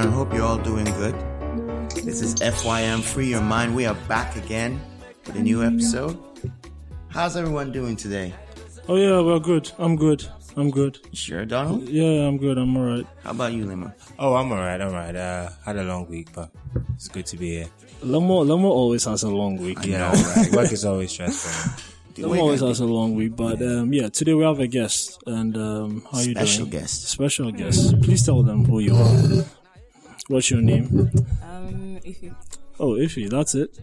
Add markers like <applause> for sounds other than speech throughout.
everyone. I hope you're all doing good. This is FYM Free Your Mind. We are back again with a new episode. How's everyone doing today? Oh yeah, we're good. I'm good. I'm good. You sure, Donald? Yeah, I'm good. I'm alright. How about you, Lima? Oh, I'm alright. I'm alright. Uh, had a long week, but it's good to be here. Lamo Lamo always has a long week. Yeah, right. <laughs> Work is always stressful. <laughs> The Lamo always that- has a long week, but um, yeah, today we have a guest, and um, how you Special doing? guest. Special guest. Please tell them who you are. What's your name? Um, if you, Oh, Iphey. That's it.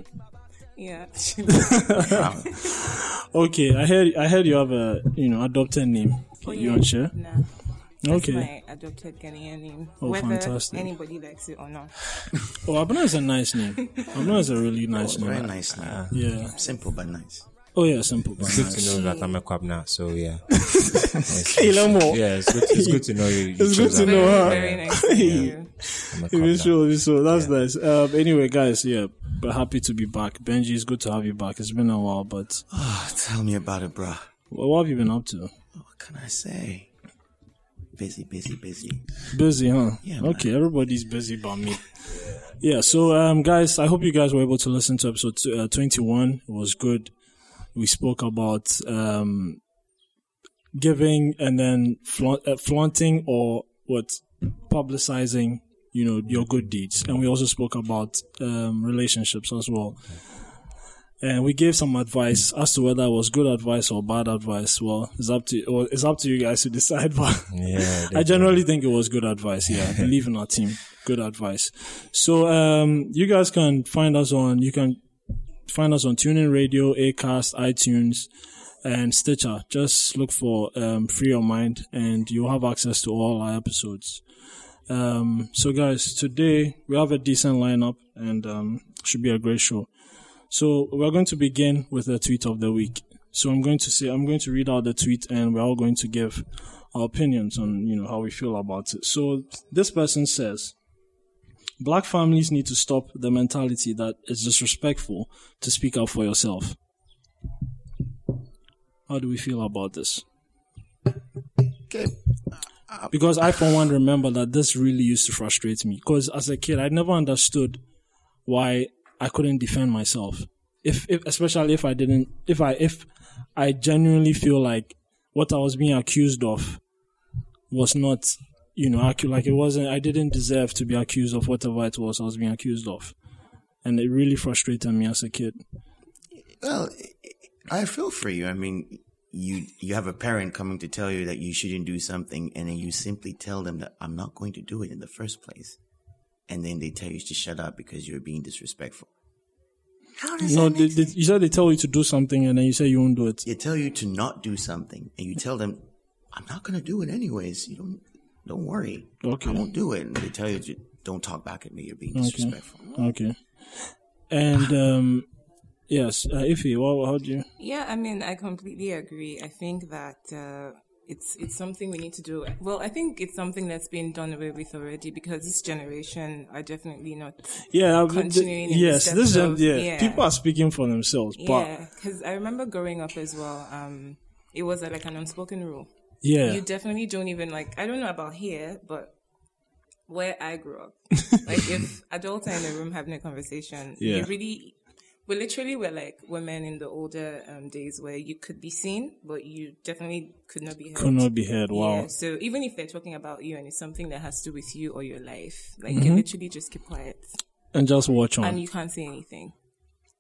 yeah, <laughs> <laughs> Okay, I heard. I heard you have a you know adopted name. Oh, You yeah. want to share? nah. That's Okay. my adopted Ghanaian name. Oh, Whether fantastic. anybody likes it or not. <laughs> Oh, Abena is a nice name. Abena is a really nice Very name. nice name. Yeah. Simple but nice. Oh yeah, simple. But Good nice. to know that I'm a quab now, so yeah. Hey, Lamo. Yeah, it's good, it's good to know you. you It's good to that. know, Very, very nice to meet you. I'm a It quab is now. sure, it is sure. That's nice. Um, anyway, guys, yeah, but happy to be back. Benji, it's good to have you back. It's been a while, but Oh, tell me about it, bruh. what, what have you been up to? What can I say? Busy, busy, busy. Busy, huh? Yeah, man. okay, everybody's busy but me. Yeah, so um, guys, I hope you guys were able to listen to episode t- uh, 21. It was good. We spoke about um, giving and then flaunt, uh, flaunting or what publicizing, you know, your good deeds, and we also spoke about um, relationships as well. And we gave some advice as to whether it was good advice or bad advice. Well, it's up to well, it's up to you guys to <laughs> decide. But Yeah, I generally think it was good advice. Yeah, <laughs> believe in our team. Good advice. So um, you guys can find us on you can find us on TuneIn Radio, Acast, iTunes, and Stitcher. Just look for um, Free Your Mind, and you'll have access to all our episodes. Um, so guys, today we have a decent lineup, and um, should be a great show. So we're going to begin with the tweet of the week. So I'm going to say I'm going to read out the tweet, and we're all going to give our opinions on you know how we feel about it. So this person says, "Black families need to stop the mentality that it's disrespectful to speak out for yourself." How do we feel about this? Okay. Because I, for one, remember that this really used to frustrate me. Because as a kid, I never understood why I couldn't defend myself. If, if, especially if I didn't, if I, if I genuinely feel like what I was being accused of was not, you know, accu- like it wasn't, I didn't deserve to be accused of whatever it was I was being accused of. And it really frustrated me as a kid. Well, I feel for you. I mean, you you have a parent coming to tell you that you shouldn't do something, and then you simply tell them that I'm not going to do it in the first place, and then they tell you to shut up because you're being disrespectful. How does No, that they, make they, sense? you said they tell you to do something and then you say you won't do it. They tell you to not do something, and you tell them, "I'm not going to do it anyways. You don't don't worry. Okay. I won't do it." And they tell you to don't talk back at me. You're being disrespectful. Okay. And, um, yes, uh, Iphey, what, how do you? Yeah, I mean, I completely agree. I think that uh, it's it's something we need to do. Well, I think it's something that's been done away with already because this generation are definitely not. Yeah, the- Continuing in yes, the this is, of- yeah, yeah. people are speaking for themselves, but Yeah, because I remember growing up as well. Um, it was uh, like an unspoken rule. yeah, You definitely don't even like. I don't know about here, but where I grew up, <laughs> like if adults are in a room having a conversation, Yeah. you really, we literally were like women in the older um, days where you could be seen, but you definitely could not be heard. could not be heard. Wow. Yeah, so even if they're talking about you and it's something that has to do with you or your life, like Mm-hmm. you literally just keep quiet And just watch on. and you can't say anything.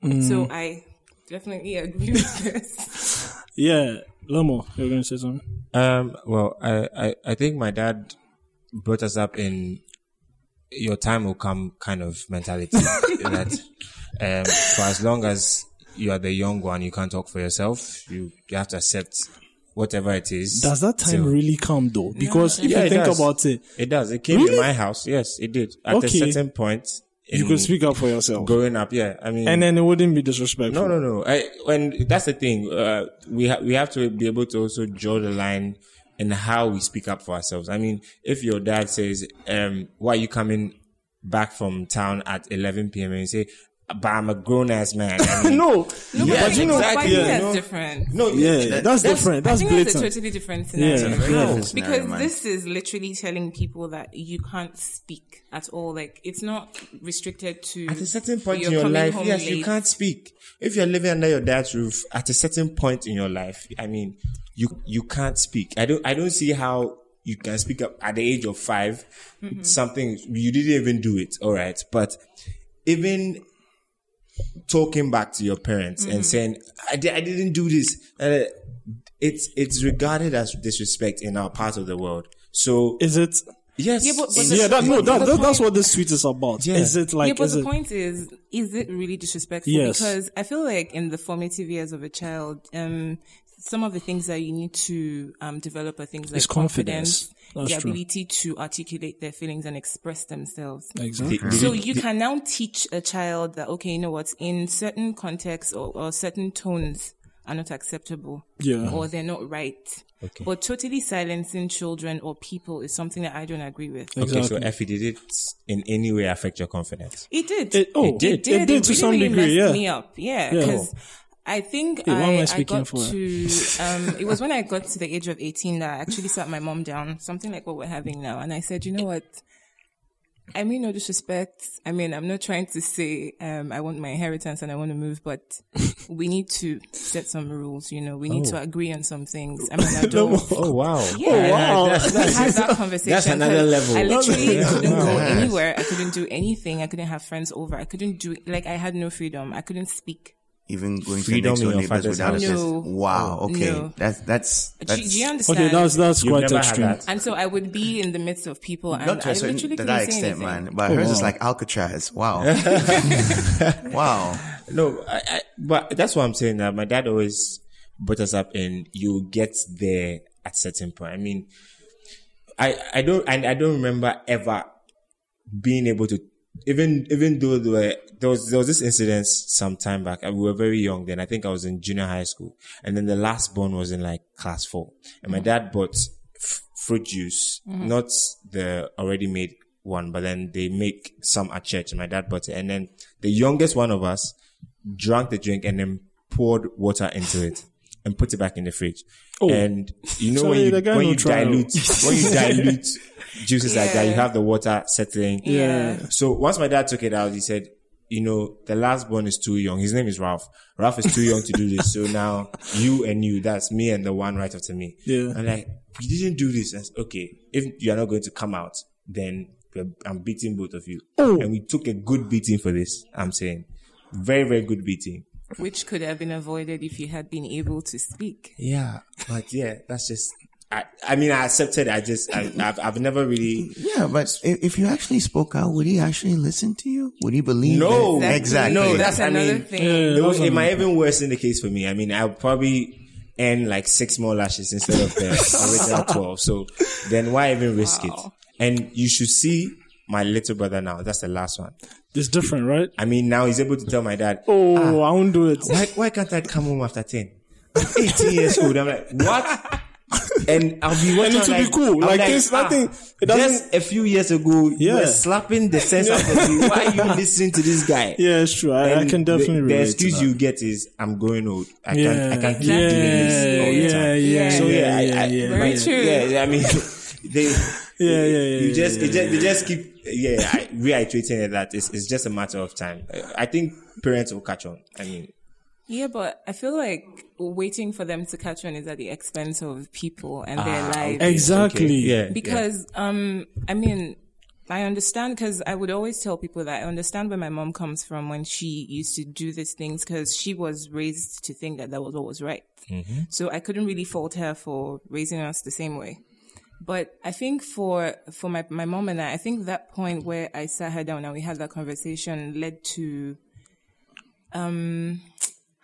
Mm. So I definitely agree with <laughs> this. yeah, Lomo, you're going to say something? Um, well, I, I, I think my dad brought us up in your time will come kind of mentality that <laughs> um, for as long as you are the young one, you can't talk for yourself. You you have to accept whatever it is. Does that time till- really come though? Because if Yeah, you think does. about it, It does. It came Really? in my house. Yes, it did. At Okay. a certain point, you in could speak up for yourself. growing up. Yeah, I mean, and then it wouldn't be disrespectful. No, no, no. I, when that's the thing, uh, we ha- we have to be able to also draw the line in how we speak up for ourselves. I mean, if your dad says, um, "Why are you coming back from town at 11 p.m. and you say, but I'm a grown ass man. I <laughs> mean, no, No, but Yeah, I think, exactly, but I think yeah, that's no. different. no, yeah, that's, different. That's I think that's a totally different Yeah, scenario. yeah. Different scenario, Because man. this is literally telling people that you can't speak at all. Like it's not restricted to At a certain point you're in your life, home yes, you can't speak. If you're living under your dad's roof, at a certain point in your life, I mean, you you can't speak. I don't I don't see how you can speak up at the age of 5 Mm-hmm. Something you didn't even do it, all right. But even talking back to your parents Mm-hmm. and saying, I, di- I didn't do this. Uh, it's it's regarded as disrespect in our part of the world. So Is it? yes, Yeah, but- but in- the- Yeah, that, no, but that, the that, that's what this tweet is about. Yeah. Is it like? yeah, but is the it, point is, is it really disrespectful? Yes. Because I feel like in the formative years of a child, um, some of the things that you need to um, develop are things like It's confidence. confidence, the true. ability to articulate their feelings and express themselves. exactly. Did- So you can now teach a child that okay, you know what, in certain contexts or, or certain tones are not acceptable, Yeah. or they're not right. Okay. But totally silencing children or people is something that I don't agree with. Okay, so Iphey, did it in any way affect your confidence? It did. It- oh, It did. it did, to really, some really degree. messed Yeah. me up. Yeah, Yeah. I think Hey, I I, I got for to. <laughs> Um, it was when I got to the age of eighteen that I actually sat my mom down, something like what we're having now, and I said, you know what. I mean, no disrespect. I mean, I'm not trying to say um, I want my inheritance and I want to move, but we need to set some rules. You know, we need to agree on some things. I'm an <laughs> adult. Oh wow! Yeah, wow. That's, we had that <laughs> conversation. that's another level. I literally Yeah. couldn't go anywhere. I couldn't do anything. I couldn't have friends over. I couldn't do like I had no freedom. I couldn't speak. Even going Freedom to in next door your neighbors father's without house. a No. Wow. Okay. No. That's that's Do, that's do you understand? Okay, that's that's You've quite extreme. that. and so I would be in the midst of people, and not to I a certain literally to couldn't that extent, man. But Oh, hers is like Alcatraz. Wow. <laughs> <laughs> wow. No, I, I, but that's what I'm saying. That my dad always brought us up and you get there at certain point. I mean, I I don't and I don't remember ever being able to even even though there, were, there was there was this incident some time back. We were very young then. I think I was in junior high school. And then the last born was in like class four. And my dad bought f- fruit juice not the already made one but then they make some at church. And my dad bought it. And then the youngest one of us drank the drink and then poured water into it <laughs> and put it back in the fridge. Oh. and you know Sorry, when you when you dilute when you <laughs> dilute juices like that you have the water settling. Yeah. so once my dad took it out, he said, you know, the last born is too young. His name is Ralph. Ralph is too young to do this. So <laughs> now you and you, that's me and the one right after me. Yeah. I'm like, you didn't do this. I said, okay, if you are not going to come out, then I'm beating both of you. Oh. And we took a good beating for this. I'm saying very, very good beating. which could have been avoided if you had been able to speak. Yeah. But yeah, that's just, I, I mean, I accepted. I just, I, I've, I've never really, Yeah, but if, if you actually spoke out, would he actually listen to you? Would he believe? No. that? exactly. No, that's, that's- I another mean- thing. Yeah, It, was, it might mean. even worsen the case for me. I mean, I'll probably earn like six more lashes instead of the <laughs> original 12. So then why even risk it? And you should see my little brother now. That's the last one. It's different, right? I mean, now he's able to tell my dad, Oh, ah, I won't do it. why, why can't I come home after 10? I'm 18 years old. I'm like, what? And I'll be watching. And it will be like, cool. I'm Like this, ah, nothing- it doesn't- Just a few years ago, you were slapping the <laughs> sense out of me. Why are you listening to this guy? Yeah, it's true. I, I can definitely the, the relate. excuse to that. you get is I'm growing old. I yeah, can't I can't keep yeah, doing this all the yeah, time. yeah, So yeah, yeah, I, yeah, Very but- true. Yeah, I mean, <laughs> they, <laughs> Yeah, yeah, yeah, You just, yeah, it just, they just keep, yeah, reiterating that it's, it's just a matter of time. I think parents will catch on. I mean, Yeah, but I feel like waiting for them to catch on is at the expense of people and their lives. Exactly. okay, yeah, because um i mean i understand because i would always tell people that i understand where my mom comes from when she used to do these things because she was raised to think that that was what was right. So i couldn't really fault her for raising us the same way. But i think for for my, my mom and i i think that point where i sat her down and we had that conversation led to um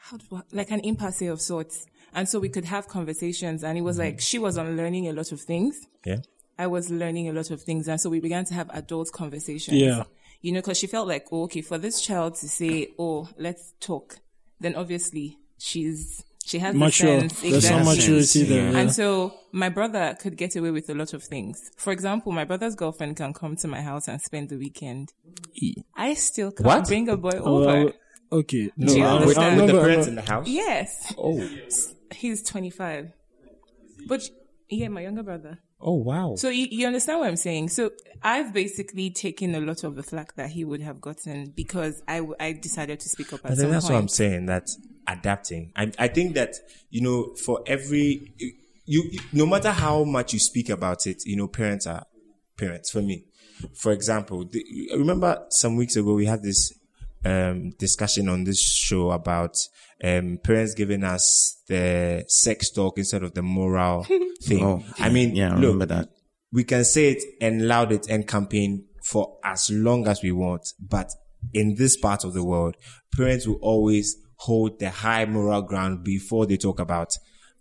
how do I, like an impasse of sorts and so we could have conversations and it was like she was unlearning a lot of things yeah. I was learning a lot of things. And so we began to have adult conversations. Yeah. You know, cause she felt like, oh, okay, for this child to say, oh, let's talk, then obviously she's She has Mature. the sense. There's some exactly. maturity there. yeah. And so my brother could get away with a lot of things. For example, my brother's girlfriend can come to my house and spend the weekend. I still can't What? bring a boy over. uh, okay. No, Do you I- I understand? remember- with the I parents in the house. Yes. Oh, He's 25. But yeah, my younger brother. oh wow. So you, you understand what I'm saying? So I've basically taken a lot of the flack that he would have gotten because I, w- I decided to speak up at I some that's point. what I'm saying. That adapting. I, I think that you know, for every you, you, no matter how much you speak about it, you know, parents are parents. For me, for example, the, remember some weeks ago we had this um, discussion on this show about um, parents giving us the sex talk instead of the moral <laughs> thing. Oh, I mean, yeah, I look, remember that. we can say it and loud it and campaign for as long as we want. But in this part of the world, parents will always hold the high moral ground before they talk about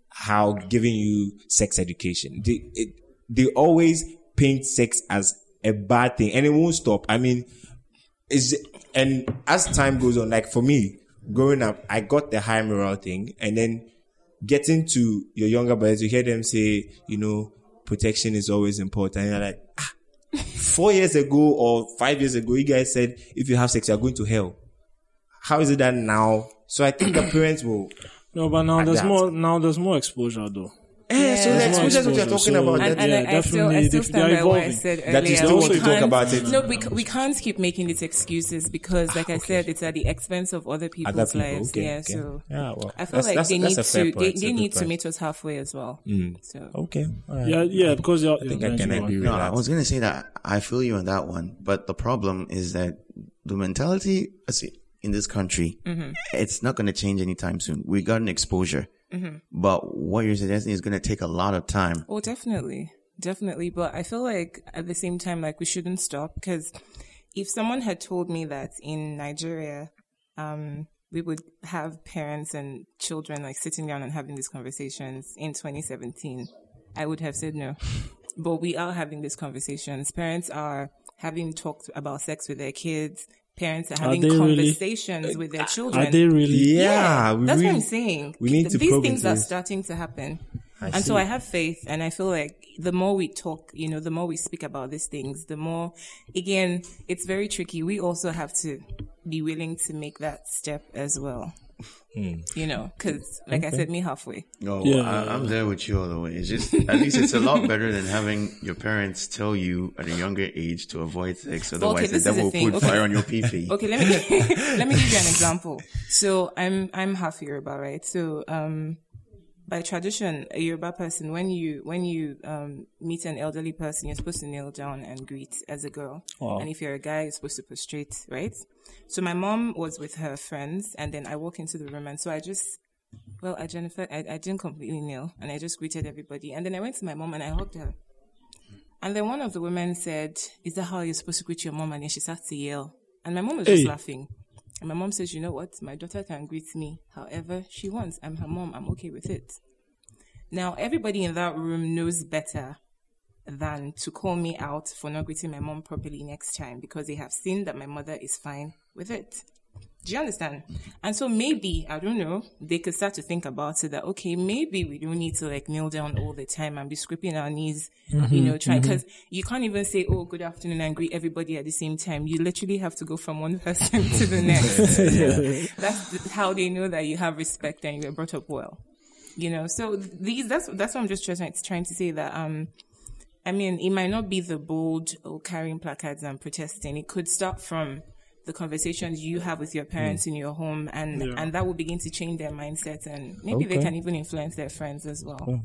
how giving you sex education. They, it, they always paint sex as a bad thing and it won't stop. I mean, it's, and as time goes on, like for me, growing up, I got the high moral thing and then getting to your younger brothers, you hear them say, you know, protection is always important. And you're like, ah, four years ago or five years ago, you guys said if you have sex, you're going to hell. How is it that now? So I think the parents will. No, but now there's more. Now there's more exposure, though. Eh, so the There's more is what you're talking so- about. And, and Yeah, I, I still, I still stand they're by what I said earlier. That you still We want to talk about it. No, we, we can't keep making these excuses because, like I said, it's at the expense of other people's Other people, lives. okay, yeah, okay. so Yeah, well, I feel that's- like that's- they need to point. they, they good need to meet us halfway as well. So Okay. all right. Yeah, yeah, because you're. I think I can agree with No, that. I was gonna say that I feel you on that one, but the problem is that the mentality see, in this country, Mm-hmm. it's not gonna change anytime soon. We got an exposure, Mm-hmm. but what you're suggesting is gonna take a lot of time. Oh, definitely. Definitely. But I feel like at the same time, like we shouldn't stop because if someone had told me that in Nigeria, um, we would have parents and children like sitting down and having these conversations in 2017, I would have said no. But we are having these conversations. Parents are having talked about sex with their kids. Parents are having they really? conversations with their children. Are they really? Yeah, we that's really, what I'm saying. we need to These things are starting to happen. and so I have faith and I feel like the more we talk, you know, the more we speak about these things, the more, again, it's very tricky. We also have to be willing to make that step as well. Hmm. You know, cause like I said, me halfway. No, Yeah. I, I'm there with you all the way. It's just at least it's a lot better than having your parents tell you at a younger age to avoid sex. Otherwise, this is the the devil will put Okay. fire on your pee <laughs> Okay, let me <laughs> let me give you an example. So I'm I'm half Yoruba, right? So um by tradition, a Yoruba person, when you when you um meet an elderly person, you're supposed to kneel down and greet as a girl, Wow. and if you're a guy, you're supposed to prostrate, right? So my mom was with her friends, and then I walk into the room, and so I just well, I Jennifer, I, I didn't completely kneel, and I just greeted everybody, and then I went to my mom and I hugged her. And then one of the women said, Is that how you're supposed to greet your mom? And then she started to yell. And my mom was just Hey. laughing. And my mom says, You know what? My daughter can greet me however she wants. I'm her mom. I'm okay with it. Now, everybody in that room knows better than to call me out for not greeting my mom properly next time because they have seen that my mother is fine with it. Do you understand? And so maybe, I don't know, they could start to think about it that, okay, maybe we don't need to like kneel down all the time and be scraping our knees, you know, trying, because you can't even say, oh, good afternoon and greet everybody at the same time. You literally have to go from one <laughs> person to the next. <laughs> That's how they know that you have respect and you were brought up well. You know, so these, that's, that's what I'm just trying, trying to say that, um, I mean, it might not be the bold or carrying placards and protesting. It could start from the conversations you have with your parents in your home, and and that will begin to change their mindset, and maybe they can even influence their friends as well.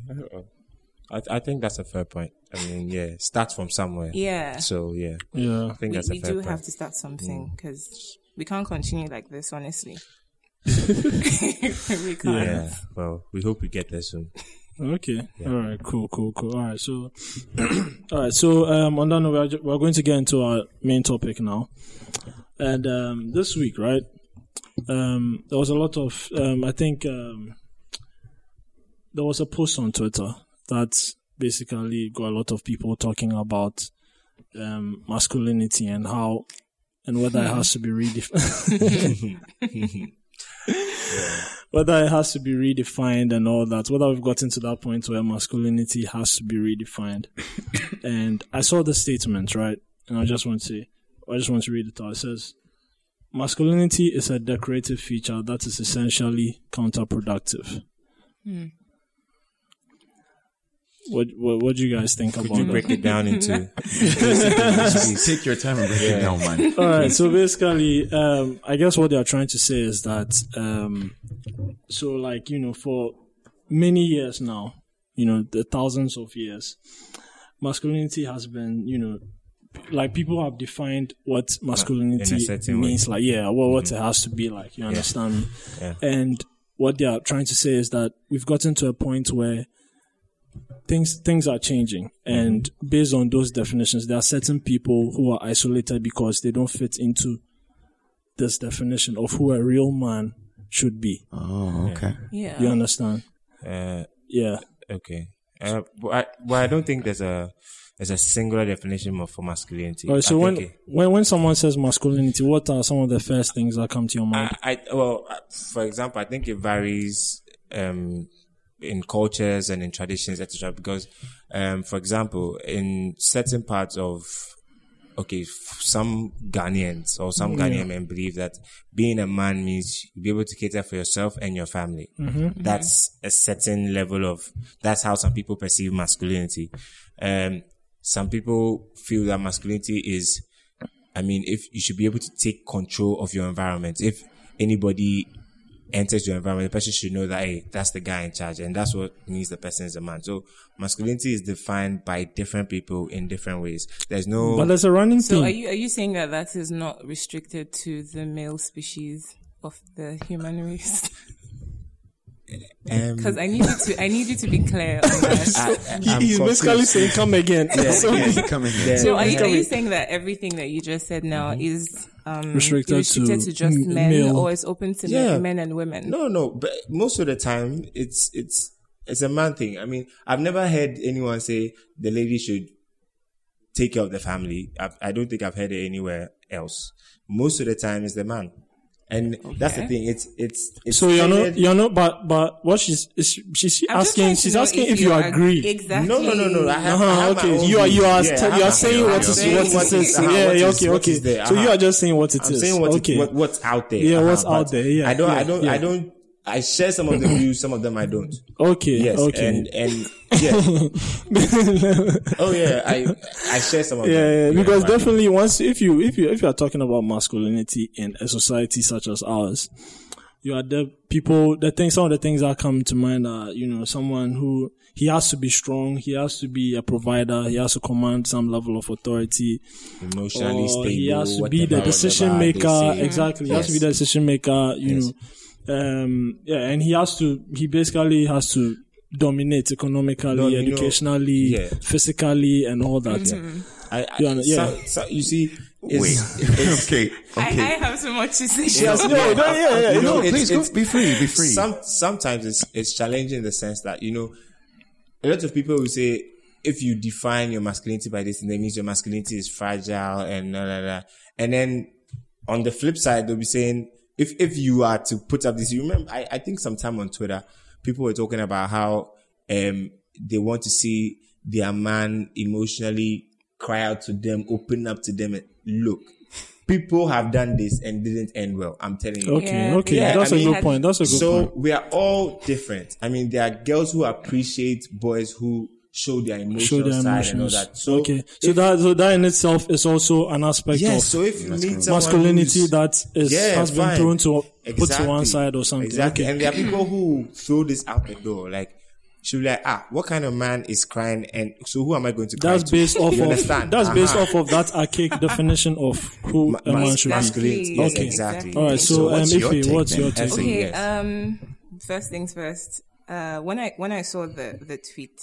I, I think that's a fair point. I mean, yeah, start from somewhere. Yeah, So yeah, Yeah. I think we, that's a we fair do point. have to start something because we can't continue like this. Honestly, <laughs> we can't. Yeah. Well, we hope we get there soon. Okay. All right. Cool. Cool. Cool. All right. So, <clears throat> all right. So, um, on that note, we're, we're going to get into our main topic now. And um, this week, right? Um, there was a lot of. Um, I think um, there was a post on Twitter that basically got a lot of people talking about um, masculinity and how and whether it has to be <laughs> redefined. <laughs> whether it has to be redefined and all that, whether we've gotten to that point where masculinity has to be redefined. and I saw the statement, right? And I just want to say, I just want to read it out. It says, masculinity is a decorative feature that is essentially counterproductive. What, what what do you guys think Could about you that? break it down <laughs> into? Take your time and break it down, man. <laughs> All right. So basically, um, I guess what they are trying to say is that, um, so like you know, for many years now, you know, the thousands of years, masculinity has been, you know, like people have defined what masculinity certain way. means. Like, yeah, well, what it has to be like. You understand me? Yeah. And what they are trying to say is that we've gotten to a point where things things are changing and based on those definitions there are certain people who are isolated because they don't fit into this definition of who a real man should be Oh, okay. Yeah. you understand Uh, yeah okay. Uh, but I, well, I don't think there's a there's a singular definition of for masculinity. all right so when, it- when when someone says masculinity what are some of the first things that come to your mind I, I well, uh, for example, I think it varies um, in cultures and in traditions, etc. Because, um, for example, in certain parts of okay, some Ghanaians or some Ghanaian men believe that being a man means you be able to cater for yourself and your family. That's a certain level of. That's how some people perceive masculinity. Um, some people feel that masculinity is I mean, if you should be able to take control of your environment. If anybody enters your environment, the person should know that hey, that's the guy in charge, and that's what means the person is a man. So masculinity is defined by different people in different ways. There's no but there's a running thing. So are you are you saying that that is not restricted to the male species of the human race? <laughs> um, Because I need you to I need you to be clear on <laughs> that. I'm he's basically saying come again So- Yeah, come in here. So are you, are you saying that everything that you just said now is um, Restricted restricted to to, just m- men, male. or is open to Yeah. men, men and women? No, no, but most of the time it's it's it's a man thing. I mean, I've never heard anyone say the lady should take care of the family. I, I don't think I've heard it anywhere else. Most of the time it's the man, and that's the thing. It's it's it's so you're not you're not but but what she's is she, she's I'm asking she's asking if, you ag- agree Exactly. No, no, no, no. I have, Uh-huh, have my okay, own you are you are. Yeah, st- you are saying my what own is view. what I'm it saying is. what is- Yeah, yeah, what is- okay, okay. is there, So you uh-huh. are just saying what it is. I'm saying what, okay. what what's out there. Yeah, what's Uh-huh, out there, yeah, I don't. I don't. I don't. I share some of the views. Some of them I don't. <laughs> Okay, Yes. okay. And and yeah. <laughs> oh yeah. I I share some of yeah, them. yeah, because but- definitely once if you if you if you are talking about masculinity in a society such as ours, you are the people the things some of the things that come to mind are, you know, someone who he has to be strong, he has to be a provider, he has to command some level of authority. emotionally stable. he has to be the decision maker. Exactly. He has to be the decision maker, you Yes. know. Um, yeah, and he has to, he basically has to dominate economically, No, you know, educationally, yeah. physically, and all that. I, I, You know, yeah. So, so you see, it's, Wait. it's, <laughs> okay. I, Okay. I have so much to say. Yes, no, no, yeah, yeah, yeah. you know, No, it's- please go. it's- Be free. Be free. Some sometimes it's it's challenging in the sense that you know a lot of people will say if you define your masculinity by this, then that means your masculinity is fragile and blah, blah, blah. and then on the flip side they'll be saying if if you are to put up this, you remember I, I think sometime on Twitter people were talking about how um they want to see their man emotionally cry out to them, open up to them, and look. People have done this and didn't end well. I'm telling you. Okay, Yeah, okay. yeah, That's I a mean- good point. That's a good so point. we are all different. I mean, there are girls who appreciate boys who show their Show their side and all emotions. that. So okay. So if- that, so that in itself is also an aspect yes. of So if you meet masculinity who's- that is, yeah, has been thrown to, put to one side or something. Exactly. Okay. And there are <clears throat> people who throw this out the door. Like, she'll be like, ah, what kind of man is crying? And so who am I going to cry That's to? based off You of understand? that's based Uh-huh. off of that archaic <laughs> definition of who a man should be. masculinity. Yes, Okay. exactly. All right. So, So um, what's your Iphey, what's then? your take? Okay. Um. First things first. Uh, when I when I saw the the tweet,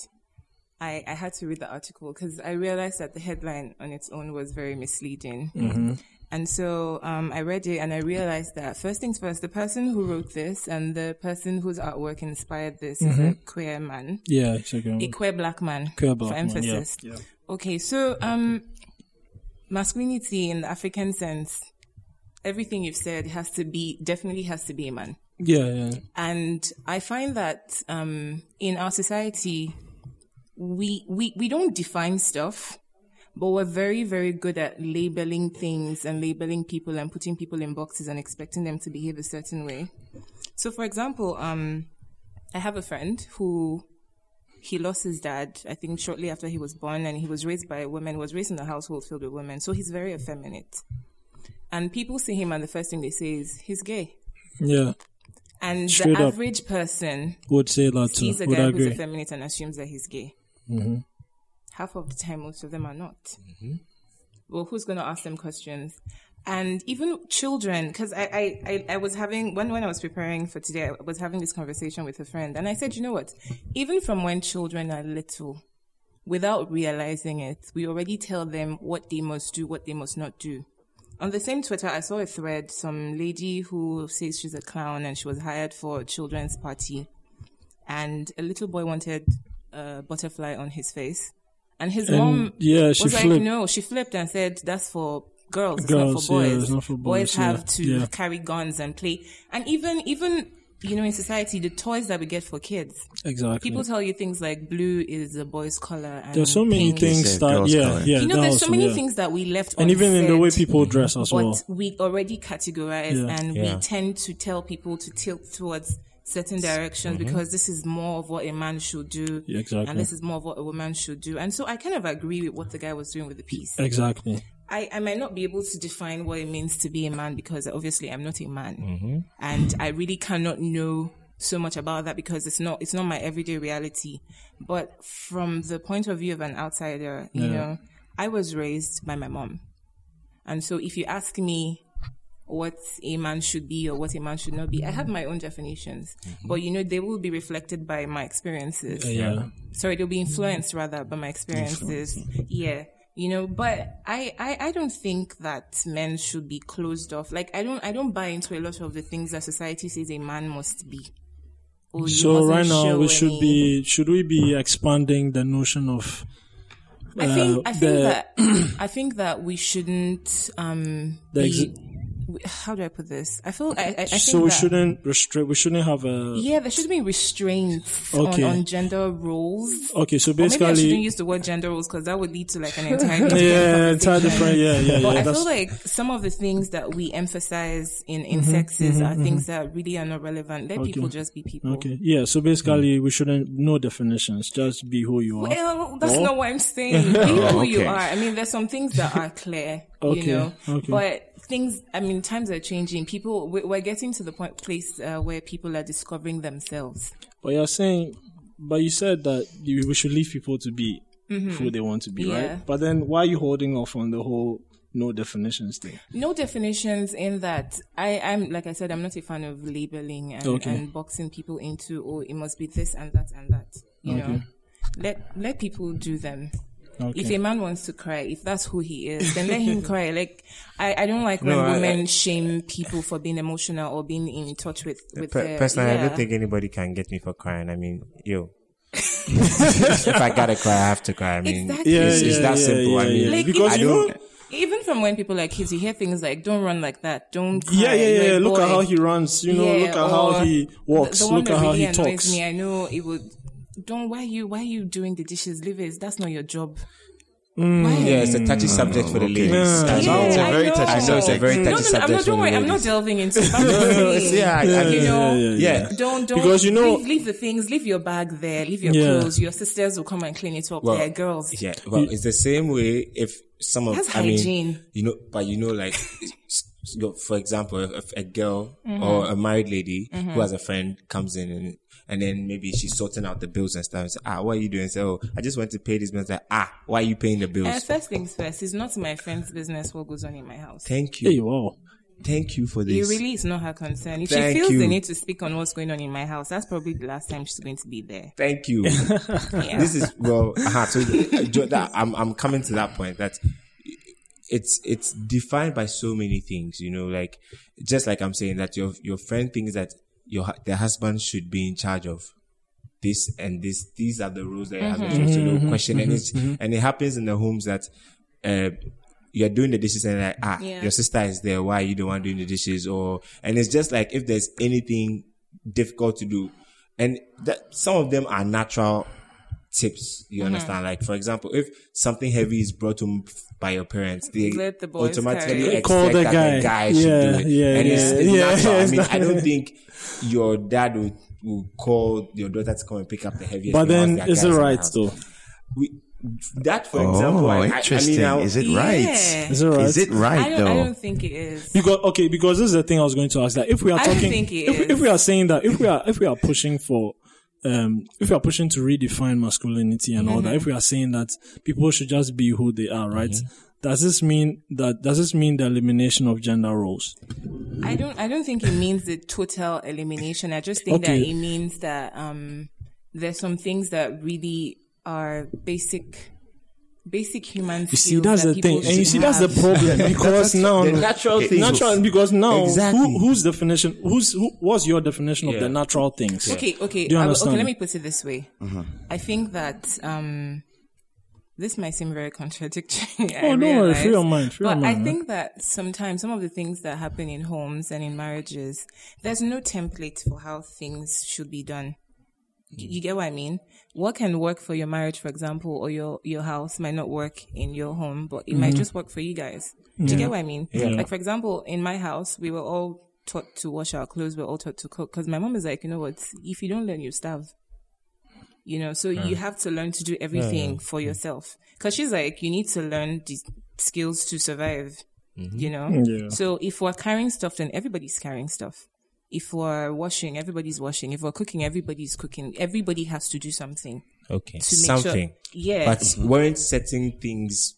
I I had to read the article because I realized that the headline on its own was very misleading. Mm-hmm. And so um, I read it and I realized that first things first, the person who wrote this and the person whose artwork inspired this is Mm-hmm. a queer man, Yeah. it's a queer black man, Queer black for man, yeah, emphasis. yeah. Okay, so um, masculinity in the African sense, everything you've said has to be definitely has to be a man. Yeah, yeah. And I find that um, in our society, we, we, we don't define stuff, but we're very, very good at labeling things and labeling people and putting people in boxes and expecting them to behave a certain way. So, for example, um, I have a friend who he lost his dad, I think shortly after he was born, and he was raised by a woman, was raised in a household filled with women. So he's very effeminate. And people see him, and the first thing they say is, he's gay. Yeah. And Straight the average person Would say that too. sees a Would guy who's effeminate and assumes that he's gay. Mm-hmm. Half of the time, most of them are not. Well, who's going to ask them questions? And even children, because I, I, I, I was having, when, when I was preparing for today, I was having this conversation with a friend, and I said, you know what? Even from when children are little, without realizing it, we already tell them what they must do, what they must not do. On the same Twitter, I saw a thread, some lady who says she's a clown and she was hired for a children's party. And a little boy wanted a butterfly on his face. And his And, mom yeah, she was like, flipped. no, she flipped and said, that's for girls, it's Girls, not for yeah, boys. it's not for boys boys, yeah, have to yeah. carry guns and play. And even, even, you know, in society, the toys that we get for kids, Exactly. people tell you things like blue is a boy's color. And There's so many pink things said that, yeah, colour. yeah. you know, that there's so many yeah. things that we left And even in the way people dress as but well. we already categorize Yeah. and Yeah. we tend to tell people to tilt towards certain directions mm-hmm. because this is more of what a man should do. Yeah, exactly. and this is more of what a woman should do. And so i kind of agree with what the guy was doing with the piece. Exactly. I, I might not be able to define what it means to be a man because obviously I'm not a man, mm-hmm. and I really cannot know so much about that because it's not it's not my everyday reality. But from the point of view of an outsider, you know, I was raised by my mom, and so if you ask me what a man should be or what a man should not be, I have my own definitions, but you know they will be reflected by my experiences. Yeah. sorry they'll be influenced rather by my experiences. Yeah. You know but I, I i don't think that men should be closed off. Like i don't i don't buy into a lot of the things that society says a man must be. You So right now we should any- be should we be expanding the notion of i think uh, i think the- that <clears throat> i think that we shouldn't um be, how do i put this i feel i, I, I think so we that, shouldn't restrict we shouldn't have a yeah there should be restraints Okay. on, on gender roles okay so or maybe I shouldn't basically use the word gender roles because that would lead to like an <laughs> entirely different yeah entirely conversation. different yeah yeah <laughs> But yeah I that's feel <laughs> like some of the things that we emphasize in, in Mm-hmm, sexes are things that really are not relevant. Let people just be people. okay yeah so basically we shouldn't no definitions just be who you are Well, that's Oh. not what I'm saying. Be who you are. I mean, there's some things that are clear, Okay, you know, okay. but things, I mean, times are changing. People, we- we're getting to the point, place uh, where people are discovering themselves. but you're saying but you said that you, we should leave people to be who they want to be Yeah. right but then why are you holding off on the whole no definitions thing No definitions in that. I, I'm, like I said, I'm not a fan of labeling and, Okay. and boxing people into, oh, it must be this and that and that. You know, let, let people do them. Okay If a man wants to cry, if that's who he is, then let him <laughs> cry. Like I, I don't like No, when I- women shame people for being emotional or being in touch with with Per- their. personally, I don't think anybody can get me for crying. I mean, yo, <laughs> if I gotta cry, I have to cry. I mean, Exactly. yeah, it's, it's that yeah, simple. I yeah, mean, yeah. Like, because I you know don't. even from when people like kids, you hear things like "Don't run like that," "Don't." Cry, yeah yeah yeah a look at how he runs you know Yeah, look at how he walks The, the look that at how really he talks me, I know it would. Don't why you why are you doing the dishes? Leave it. That's not your job. Mm. Why? Yeah, it's a touchy subject for the okay. ladies. Yeah, I know. it's a I very know. touchy I know it's a very subject. touchy No, no, no, I'm subject not. for Don't worry. I'm not delving into. it. I'm just saying. Yeah, I- yeah, you know, yeah, yeah, yeah. Don't don't Because, you know- leave, leave the things, leave your bag there, leave your Yeah. clothes. Your sisters will come and clean it up. Well, there, girls. Yeah, well, it's the same way if some of, That's I mean, hygiene. you know, but you know, like, s- you know, for example, if a girl Mm-hmm. or a married lady who has a friend comes in and, and then maybe she's sorting out the bills and stuff and say, ah, what are you doing? Say, oh, I just went to pay these bills. Like, ah, why are you paying the bills? And first things first, it's not my friend's business what goes on in my house. Thank you. hey wow Thank you for this. It this. really is not her concern. If Thank she feels you. the need to speak on what's going on in my house, that's probably the last time she's going to be there. Thank you. <laughs> Yeah. this is well. Uh, so uh, Jo- that, I'm I'm coming to that point that it's it's defined by so many things. You know, like just like I'm saying that your your friend thinks that your hu- the husband should be in charge of this and this. These are the rules that your husband should. So they'll question and it's and it happens in the homes that. Uh, you're doing the dishes and like, ah, Yeah. your sister is there. Why are you the one doing the dishes? Or, and it's just like, if there's anything difficult to do, and that some of them are natural tips. You Mm-hmm. understand? Like, for example, if something heavy is brought to m- by your parents, they Let the automatically carry expect Call the that guy. the guy Yeah, should do it. yeah, and it's, yeah, it's yeah, natural. yeah, I it's mean, I don't <laughs> think your dad would, will call your daughter to come and pick up the heaviest. But then, once there are is it guys in the right house. though? We, that, for example, Oh, I, I- I mean, interesting. now, is it Yeah. right? Is it right? Is it I right don't, I don't think it is. Because okay, because this is the thing I was going to ask. That if we are I don't talking, think it if, is. if we are saying that, if we are if we are pushing for, um, if we are pushing to redefine masculinity and all Mm-hmm. that, if we are saying that people should just be who they are, right? Mm-hmm. Does this mean that does this mean the elimination of gender roles? I don't I don't think it means the total elimination. I just think Okay. that it means that um there's some things that really are basic basic human You see, that's that the thing, and you should see, that's the problem <laughs> because now the natural things. natural because now Exactly. who, whose definition who's who what's your definition of the natural things? Okay, okay. Do you understand? okay, let me put it this way. I think that um this might seem very contradictory. <laughs> I Oh, don't worry, realize. free your mind, free your but mind, I man. think that sometimes some of the things that happen in homes and in marriages, there's no template for how things should be done. You, you get what I mean? What can work for your marriage, for example, or your, your house might not work in your home, but it Mm-hmm. might just work for you guys. Do you get what I mean? Like, for example, in my house, we were all taught to wash our clothes. We were all taught to cook. Cause my mom is like, you know what? If you don't learn, you starve. You know, so you mm. have to learn to do everything for mm. yourself. Cause she's like, you need to learn these skills to survive. Mm-hmm. You know? Yeah. So if we're carrying stuff, then everybody's carrying stuff. If we're washing, everybody's washing. If we're cooking, everybody's cooking. Everybody has to do something Okay, to make something. sure. Yeah. But weren't certain things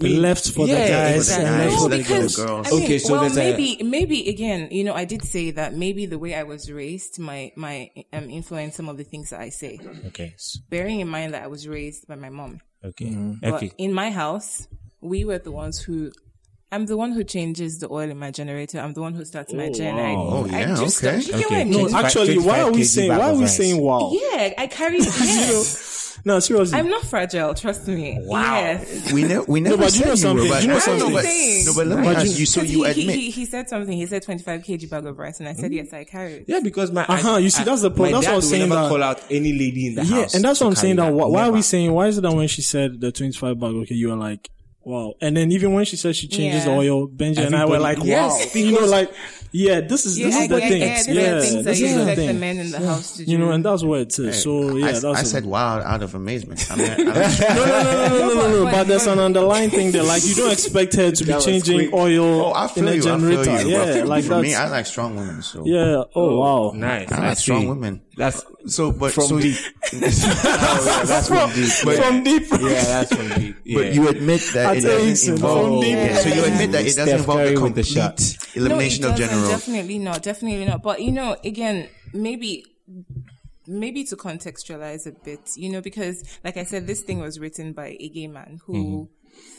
I mean, Left for the guys exactly. and left No, for the because- girls. girls. I mean, Okay, so well, there's a- maybe, maybe again, you know, I did say that maybe the way I was raised might, my um, influence some of the things that I say. Okay, Bearing in mind that I was raised by my mom. okay, But okay. in my house, we were the ones who. I'm the one who changes the oil in my generator. I'm the one who starts my gen. I, Oh, I yeah, just okay. You get what Okay. I No, mean? Actually, why are we saying why are we rice. saying wow? yeah, I carry. <laughs> Yes. No, seriously. I'm not fragile. Trust me. Wow. Yes. We, ne- we never but you said know you something, were, but, you know no, something. but, saying. no, but let me ask you- you, so you he, admit. he, he, he said something. He said 25 kg bag of rice, and I said yes, I carry it. Yeah, because my Uh-huh, you see, that's the pro- My that's dad what I was will saying never that- call out any lady in the yeah, house. and that's what I'm saying. That that. why, why are we saying? Why is it that when she said the 25 bag, okay, you were like, wow, and then even when she said she changes the Yeah. oil, Benji and I were like, Everybody- wow, Yes, you know, like, yeah, this is this I, is the I, thing. yeah, these yeah, are things that this you is the expect the thing. men in the house to do. You know, and that's what it is. So yeah, I, that's I a- said wow out of amazement. I mean, I, no, no, no, no, no, no, no, but- But there's an underlying thing there. Like you don't expect her to be That was changing quick. oil oh, I in feel a you. I generator. feel you. Yeah, But like for that's me, I like strong women. So yeah. Oh wow. Nice. I like see. strong women. That's So, but From so, deep. <laughs> oh, yeah, that's from deep. But- From deep. yeah, that's from deep. Yeah. <laughs> but you admit that it Attention, doesn't involve. from deep. Yeah, so you admit that it doesn't Steph involve Curry the with the complete shot. elimination no, of general. Definitely not. Definitely not. But you know, again, maybe maybe to contextualize a bit, you know, because like I said, this thing was written by a gay man who mm-hmm.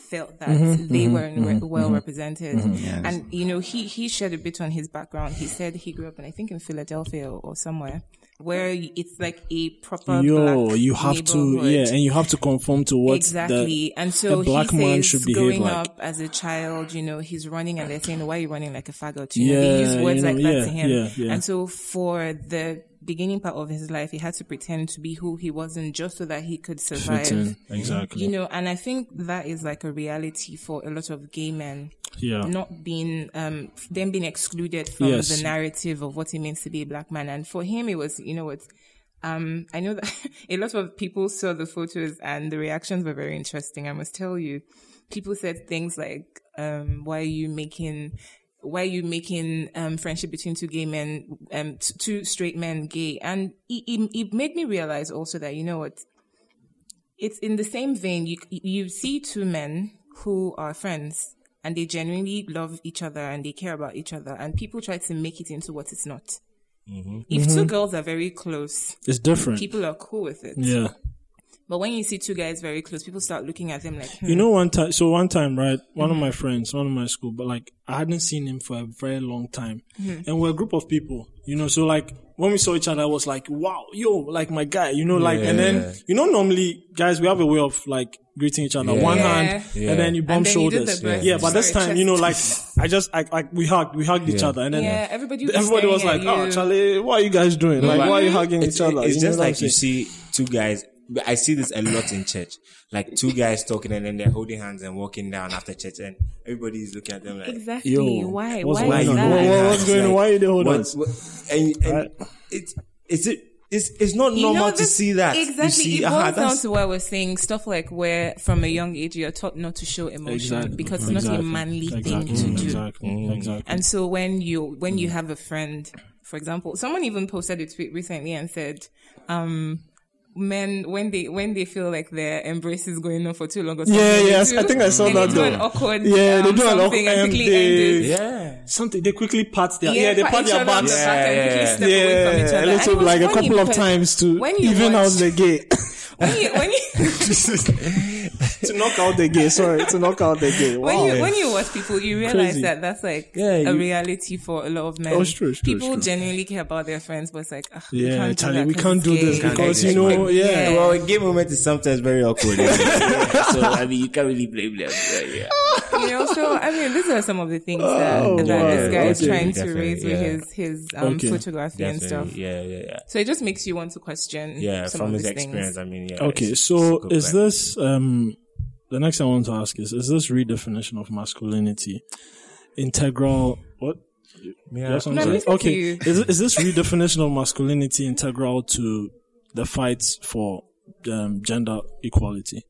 Felt that mm-hmm, they mm-hmm, weren't re- mm-hmm, well represented. And you know, he he shared a bit on his background. He said he grew up in I think in Philadelphia or, somewhere where it's like a proper Yo, black you have to yeah, and you have to conform to what exactly. and so a black he man says should growing like. up as a child, you know, he's running and they're saying, why are you running like a faggot? You know, they use words you know, like that yeah, to him. yeah, yeah. And so for the beginning part of his life, he had to pretend to be who he wasn't just so that he could survive. Exactly. You know, and I think that is like a reality for a lot of gay men. yeah. Not being, um, them being excluded from Yes. the narrative of what it means to be a black man. And for him, it was, you know what, um, I know that <laughs> a lot of people saw the photos and the reactions were very interesting. I must tell you, people said things like, um, why are you making, why are you making, um, friendship between two gay men, um, t- two straight men gay? And it, it, it made me realize also that, you know what, it's in the same vein. You, you see two men who are friends and they genuinely love each other and they care about each other and people try to make it into what it's not. If two girls are very close, It's different. people are cool with it. yeah. But when you see two guys very close, people start looking at them like, hmm. You know, one time, so one time, right? One of my friends, one of my school, but like I hadn't seen him for a very long time, and we're a group of people, you know. So like when we saw each other, I was like, "Wow, yo, like my guy," you know, like, and then you know, normally guys we have a way of like greeting each other, one Yeah. hand, Yeah. and then you bump then shoulders. the breast. yeah, but this Sorry, time, you know, like. I just like like we hugged, we hugged each other, and then yeah, everybody, was everybody was like, staring "Oh. Charlie, what are you guys doing? Like, why are you hugging each other?" It's You just like you see two guys. But I see this a lot in church. Like two guys talking and then they're holding hands and walking down after church, and everybody is looking at them like, Exactly. Yo, why? what's Why going on? that? What- what- what's going on? Like, Why are they holding what- hands? what- And, and it is it it's it's not You normal know, to see that. You Exactly. see, it aha, boils down that's- to what I was saying. Stuff like where from a young age you're taught not to show emotion Exactly. because it's not a manly exactly. thing to do. Exactly. Exactly. And so when you when you have a friend, for example, someone even posted a tweet recently and said, um, men when they when they feel like their embrace is going on for too long or something, Yeah, they yes, do- I think I saw that. they do though. an awkward Yeah, they um, do an awkward something and and quickly they- end it. yeah. Something they quickly pat their yeah, they pat pat their other on the backs. back and quickly Yeah, away from each Yeah, other. a little like a couple of times to when you even watch- out the gate. <laughs> when you when you <laughs> <laughs> to knock out the gate. Sorry, to knock out the gate. when you when you watch people, you realize Crazy. that that's like Yeah, a you- reality for a lot of men. Oh, it's true, it's true, people it's true. genuinely care about their friends, but it's like, ugh, we yeah, can't do Charlie, that we 'cause can't do this gay. because do you this. know, yeah. Yeah. Well, a gay moment is sometimes very awkward. <laughs> so I mean, you can't really blame them. Yeah. <laughs> you know. So I mean, these are some of the things that, Oh, that wow. this guy is Okay. trying to Definitely, raise with his his um, Okay. photography and stuff. Yeah, yeah, yeah. So it just makes you want to question. Yeah, some from of his these experience, Things. I mean, yeah. Okay, it's- so it's is plan. this um the next thing I want to ask is is this redefinition of masculinity integral? What? Yeah. No, sorry. to okay, is is this redefinition of masculinity integral to the fight for um, gender equality?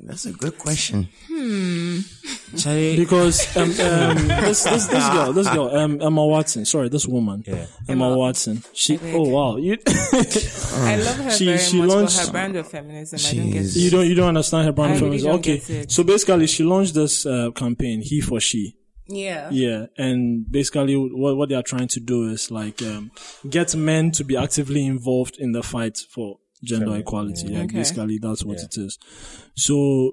That's a good question. Charlie, Because um, um, this, this this <laughs> girl, this girl, um, Emma Watson. Sorry, this woman, Yeah. Emma, Emma- Watson. She. Oh wow, you <laughs> I love her She- very she much launched- for her brand of feminism. I don't get it. you don't you don't understand her brand I of feminism. don't Okay, so basically, she launched this uh, campaign, HeForShe. Yeah. Yeah, and basically what what they are trying to do is like um, get men to be actively involved in the fight for gender equality. Like Okay. basically that's what it is. So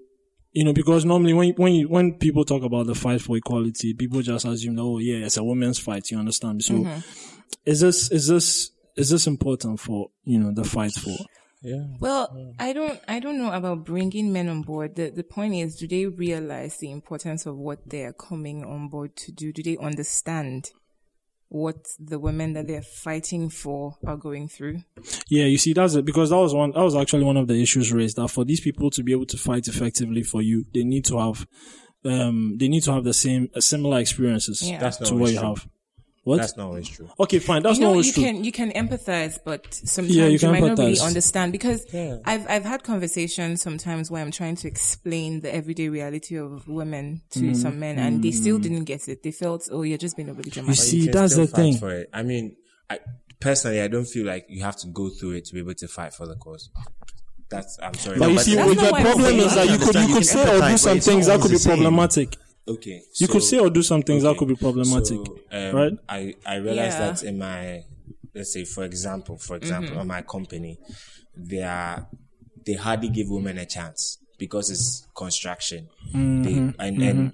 you know because normally when when you, when people talk about the fight for equality, people just assume oh yeah it's a women's fight. You understand? So Mm-hmm. is this is this is this important for you know the fight for? Yeah. Well, I don't, I don't know about bringing men on board. The, the point is, do they realize the importance of what they are coming on board to do? Do they understand what the women that they're fighting for are going through? Yeah, you see, that's it because that was one. That was actually one of the issues raised. That for these people to be able to fight effectively for you, they need to have, um, they need to have the same, uh, similar experiences Yeah. That's to what you true. have. What? That's not always true. okay, fine. That's you not know, always you true. can you can empathize, but sometimes Yeah, you you, can might not really understand because Yeah. I've I've had conversations sometimes where I'm trying to explain the everyday reality of women to Mm-hmm. some men, and they still didn't get it. They felt, oh, you're just being overly dramatic. see, You can that's the thing. For it. I mean, I, personally, I don't feel like you have to go through it to be able to fight for the cause. That's I'm sorry. But you but see, that's with the problem is that that. you could you You could say or do some things that could be the same. problematic. Okay, You could say or do some things that could be problematic, so, um, right? I I realized Yeah. that in my let's say for example, for example, Mm-hmm. on my company, they are they hardly give women a chance because it's construction. Mm-hmm. They and and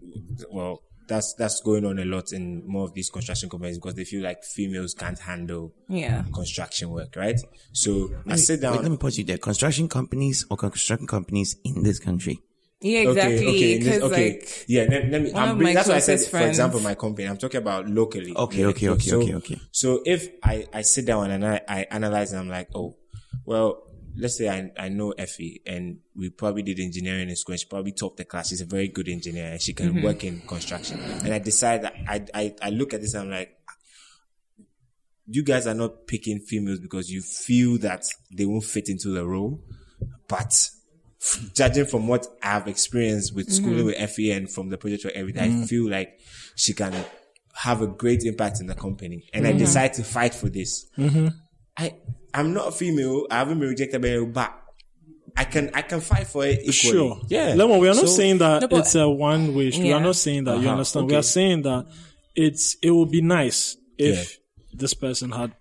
well. That's that's going on a lot in more of these construction companies because they feel like females can't handle Yeah. construction work, right? So I sit down. Wait, let me pause you there. Construction companies or construction companies in this country. Yeah, exactly. Okay, okay, this- Because okay. like, yeah. Let, let me. I'm of bringing, that's why I said, closest for example, my company. I'm talking about locally. Okay, okay, okay, so, okay, okay. So if I I sit down and I I analyze and I'm like, oh, well, let's say I I know Iphey and we probably did engineering in school. And she probably topped the class. She's a very good engineer and she can mm-hmm. work in construction. And I decide that I I I look at this and I'm like. You guys are not picking females because you feel that they won't fit into the role, but judging from what I've experienced with mm-hmm. schooling with Iphey and from the project or everything, I mm-hmm. feel like she can have a great impact in the company. And I mm-hmm. decide to fight for this. I I'm not a female. I haven't been rejected by you, but I can I can fight for it equally. Sure. Yeah. Lemon, we are not So- saying that No, it's a one way street. We are not saying that. You Uh-huh, understand? We are saying that it's it would be nice if Yeah. this person had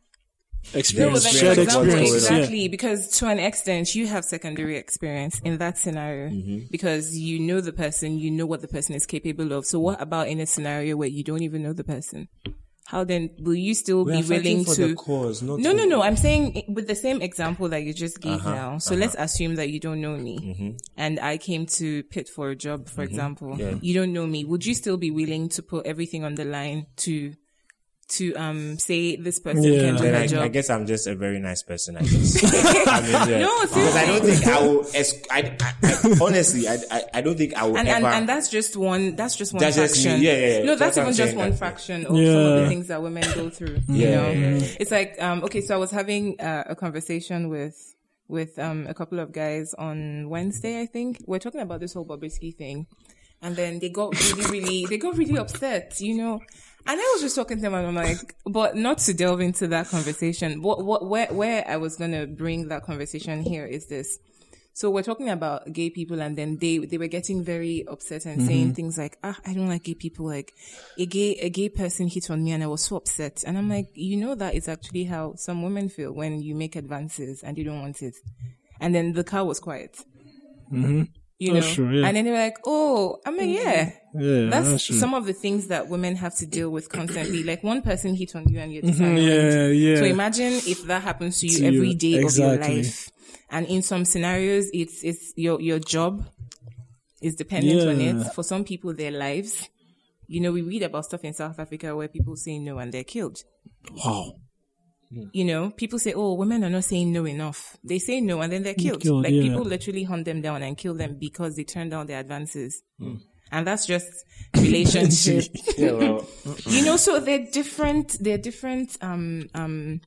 experience, shared example, experience. Yeah. Exactly, because to an extent, you have secondary experience in that scenario Mm-hmm. because you know the person, you know what the person is capable of. So, what about in a scenario where you don't even know the person? How then will you still We be willing for to? the cause, not no, to- no, no. I'm saying with the same example that you just gave Uh-huh, now. So let's assume that you don't know me, Mm-hmm. and I came to pit for a job, for example. Yeah. You don't know me. Would you still be willing to put everything on the line to? To um say this person Yeah. can do Then her I, job. I guess I'm just a very nice person. I guess. <laughs> I mean, yeah. No, because I don't think I will. es- I, I, I honestly, I, I, I don't think I will and, ever. and and that's just one that's just one That's just fraction Yeah, yeah, yeah. no That's that's even just one that- fraction of some of the things that women go through you know yeah, yeah. it's like um okay so i was having uh, a conversation with with um a couple of guys on wednesday i think we're talking about this whole Bobrisky thing and then they got really really they got really upset you know and I was just talking to them and I'm like, but not to delve into that conversation. What, what, where, where I was going to bring that conversation here is this. So we're talking about gay people and then they, they were getting very upset and saying things like, ah, I don't like gay people. Like a gay, a gay person hit on me and I was so upset. And I'm like, you know, that is actually how some women feel when you make advances and you don't want it. And then the car was quiet. Mm-hmm. You know, true, yeah. and then they were like, "Oh, I mean, yeah, Yeah, that's, that's some of the things that women have to deal with constantly. Like one person hit on you and you're. Mm-hmm. Yeah, yeah. So imagine if that happens to you To you, every day of your life. And in some scenarios, it's, it's your, your job is dependent on it. For some people, their lives. You know, we read about stuff in South Africa where people say no and they're killed. wow. You know, people say, oh, women are not saying no enough. They say no and then they're killed. killed, like yeah. people literally hunt them down and kill them because they turn down their advances. Hmm. And that's just relationship. <laughs> yeah, well, you know, so they're different, they're different, um, um,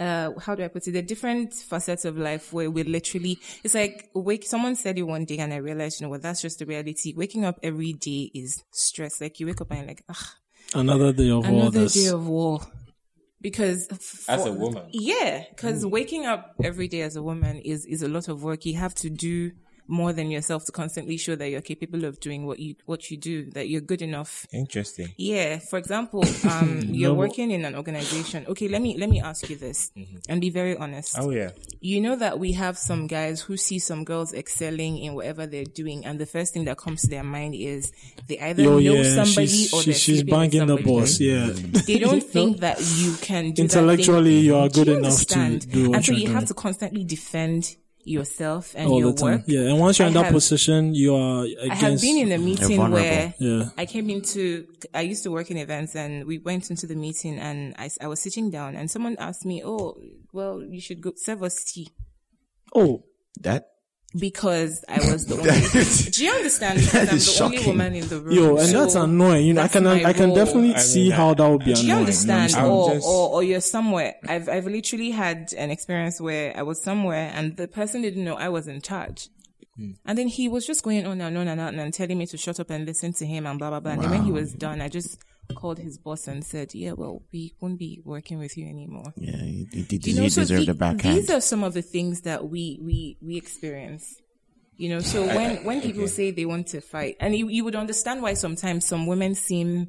uh, how do I put it? They're different facets of life where we literally, it's like wake, someone said it one day and I realized, you know what, that's just the reality. Waking up every day is stress. Like you wake up and you're like, ah, Another day of another this. day of war. Because As a woman. yeah, because hmm. waking up every day as a woman is is a lot of work. You have to do more than yourself to constantly show that you're capable of doing what you what you do, that you're good enough. interesting. Yeah, for example, um, <laughs> you're working in an organization. Okay, let me let me ask you this and be very honest. Oh yeah. You know that we have some guys who see some girls excelling in whatever they're doing, and the first thing that comes to their mind is they either Yo, know yeah, somebody she's, or they're she's banging the boss. Yeah. They don't <laughs> think that you can do Intellectually, you are good you enough to do and so you're you have to constantly defend yourself and all your the time. work. Yeah, and once you're I in that have- position, you are I have against. been in a meeting vulnerable. where Yeah. I came into, I used to work in events and we went into the meeting and I, I was sitting down and someone asked me, Oh, well, you should go serve us tea oh, That because I was the only, <laughs> do you understand? <laughs> Because I'm the is only shocking. woman in the room. yo, and So that's annoying. You know, I can my I can definitely I see mean, how that would be Do annoying. you understand? I'm Or, just- or, or you're somewhere. I've, I've literally had an experience where I was somewhere and the person didn't know I was in charge. Hmm. And then he was just going on and on and on and telling me to shut up and listen to him and blah, blah, blah. And then when he was done, I just called his boss and said, yeah, well, we won't be working with you anymore. yeah, you, you, you, You know, you so deserve the- the backhand. these are some of the things that we, we, we experience. You know, so when, when people say they want to fight, and you, you would understand why sometimes some women seem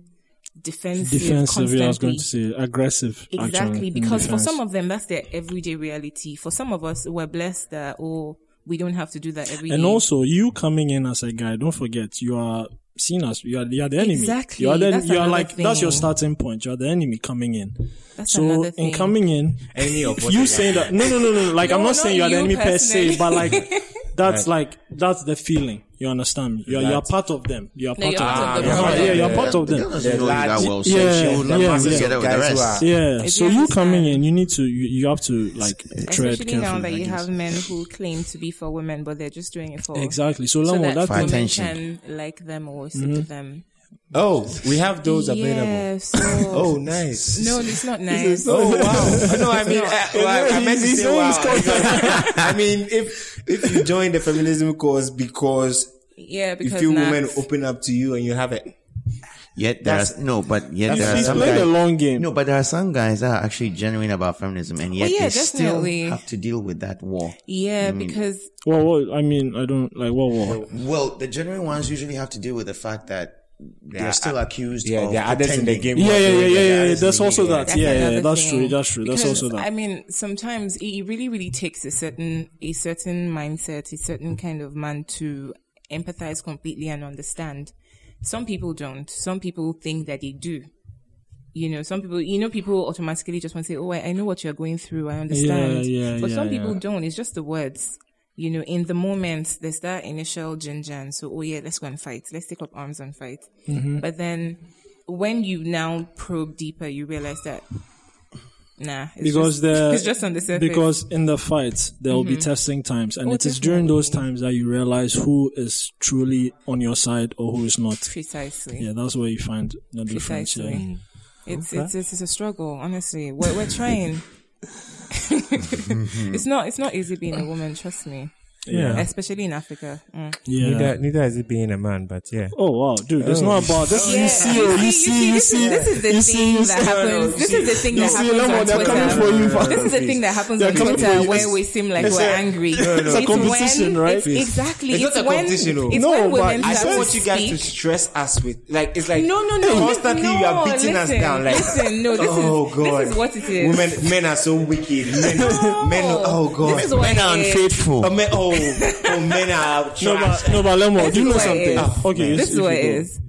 defensive, Defensive, yeah, I was going to say aggressive. Exactly, actually, because for some of them, that's their everyday reality. For some of us, we're blessed that, oh, we don't have to do that every and also you coming in as a guy, don't forget you are seen as you are, you are the enemy. Exactly, You are, the, that's you are another like that's your starting point. You are the enemy coming in. That's so another in thing. coming in, Enemy of what you saying that no, no, no, no. Like I'm No, not saying you are the you enemy per se, but like <laughs> that's like that's the feeling. You understand me? You are you are part of them. You are part of them. Yeah, Yeah, yeah, you are yeah. part of them. girl doesn't know you large- that well, so Yeah, she will not yeah, yeah. together with the Guys who rest. are- Yeah. So you you coming understand. in, you need to you, you have to like tread Especially carefully. now that I you guess. have men who claim to be for women, but they're just doing it for Exactly. So, so Lemo, that that For thing, women attention. can like them or sit Mm-hmm. with them. Oh, we have those available. Yeah, so Oh, nice. no, it's not nice. Oh wow! No, I mean, uh, well, I meant to He's say always wow. I mean, if if you join the feminism cause because Yeah, you because feel nah. women open up to you and you have it, Yet there That's- are no, but yet that's- there are some guys. the long game. No, but there are some guys that are actually genuine about feminism, and yet yeah, they definitely. still have to deal with that war. Yeah, because Well, well, I mean, I don't like what what. Well, the genuine ones usually have to deal with the fact that they're still accused Yeah, of they're adults in the game. Yeah, yeah, yeah, yeah, yeah. That's That's also that. That's Yeah, yeah, that's thing. true. That's true. That's also that. I mean, sometimes it it really, really takes a certain, a certain mindset, a certain kind of man to empathize completely and understand. Some people don't. Some people think that they do. You know, some people, you know, people automatically just want to say, "Oh, I, I know what you're going through. I understand." yeah, but yeah, some people don't. It's just the words. You know, in the moment, there's that initial ginger, and so, oh yeah, let's go and fight. Let's take up arms and fight. Mm-hmm. But then, when you now probe deeper, you realize that, nah, it's because just, the it's just on the surface. because in the fights there will be testing times and Oh, it is during those times that you realize who is truly on your side or who is not precisely, yeah that's where you find the difference yeah. It's, it's it's it's a struggle. Honestly, we're we're trying. <laughs> it's not it's not easy being a woman. Trust me. Yeah. especially in Africa. Mm. yeah Neither, neither is it being a man, but yeah. oh wow dude it's not about this Yeah. you see oh, you see you see, this, see is, this is the thing that happens. This is the thing that happens Lemon, on they're coming Twitter. for you. This is the thing that happens They're on coming for Twitter you. where we seem like we're angry. It's a It's competition, right? Exactly. It's It's, not a when, competition. It's No, when but women I don't want you guys to stress us with like it's like No, no, no. constantly you are beating us down like listen, no, this oh is, god this is what it is. women men are so wicked men men oh god This is what Men are unfaithful. oh, men, oh, men are no but no but Lemo This do you know something is. okay This is what it ah, is.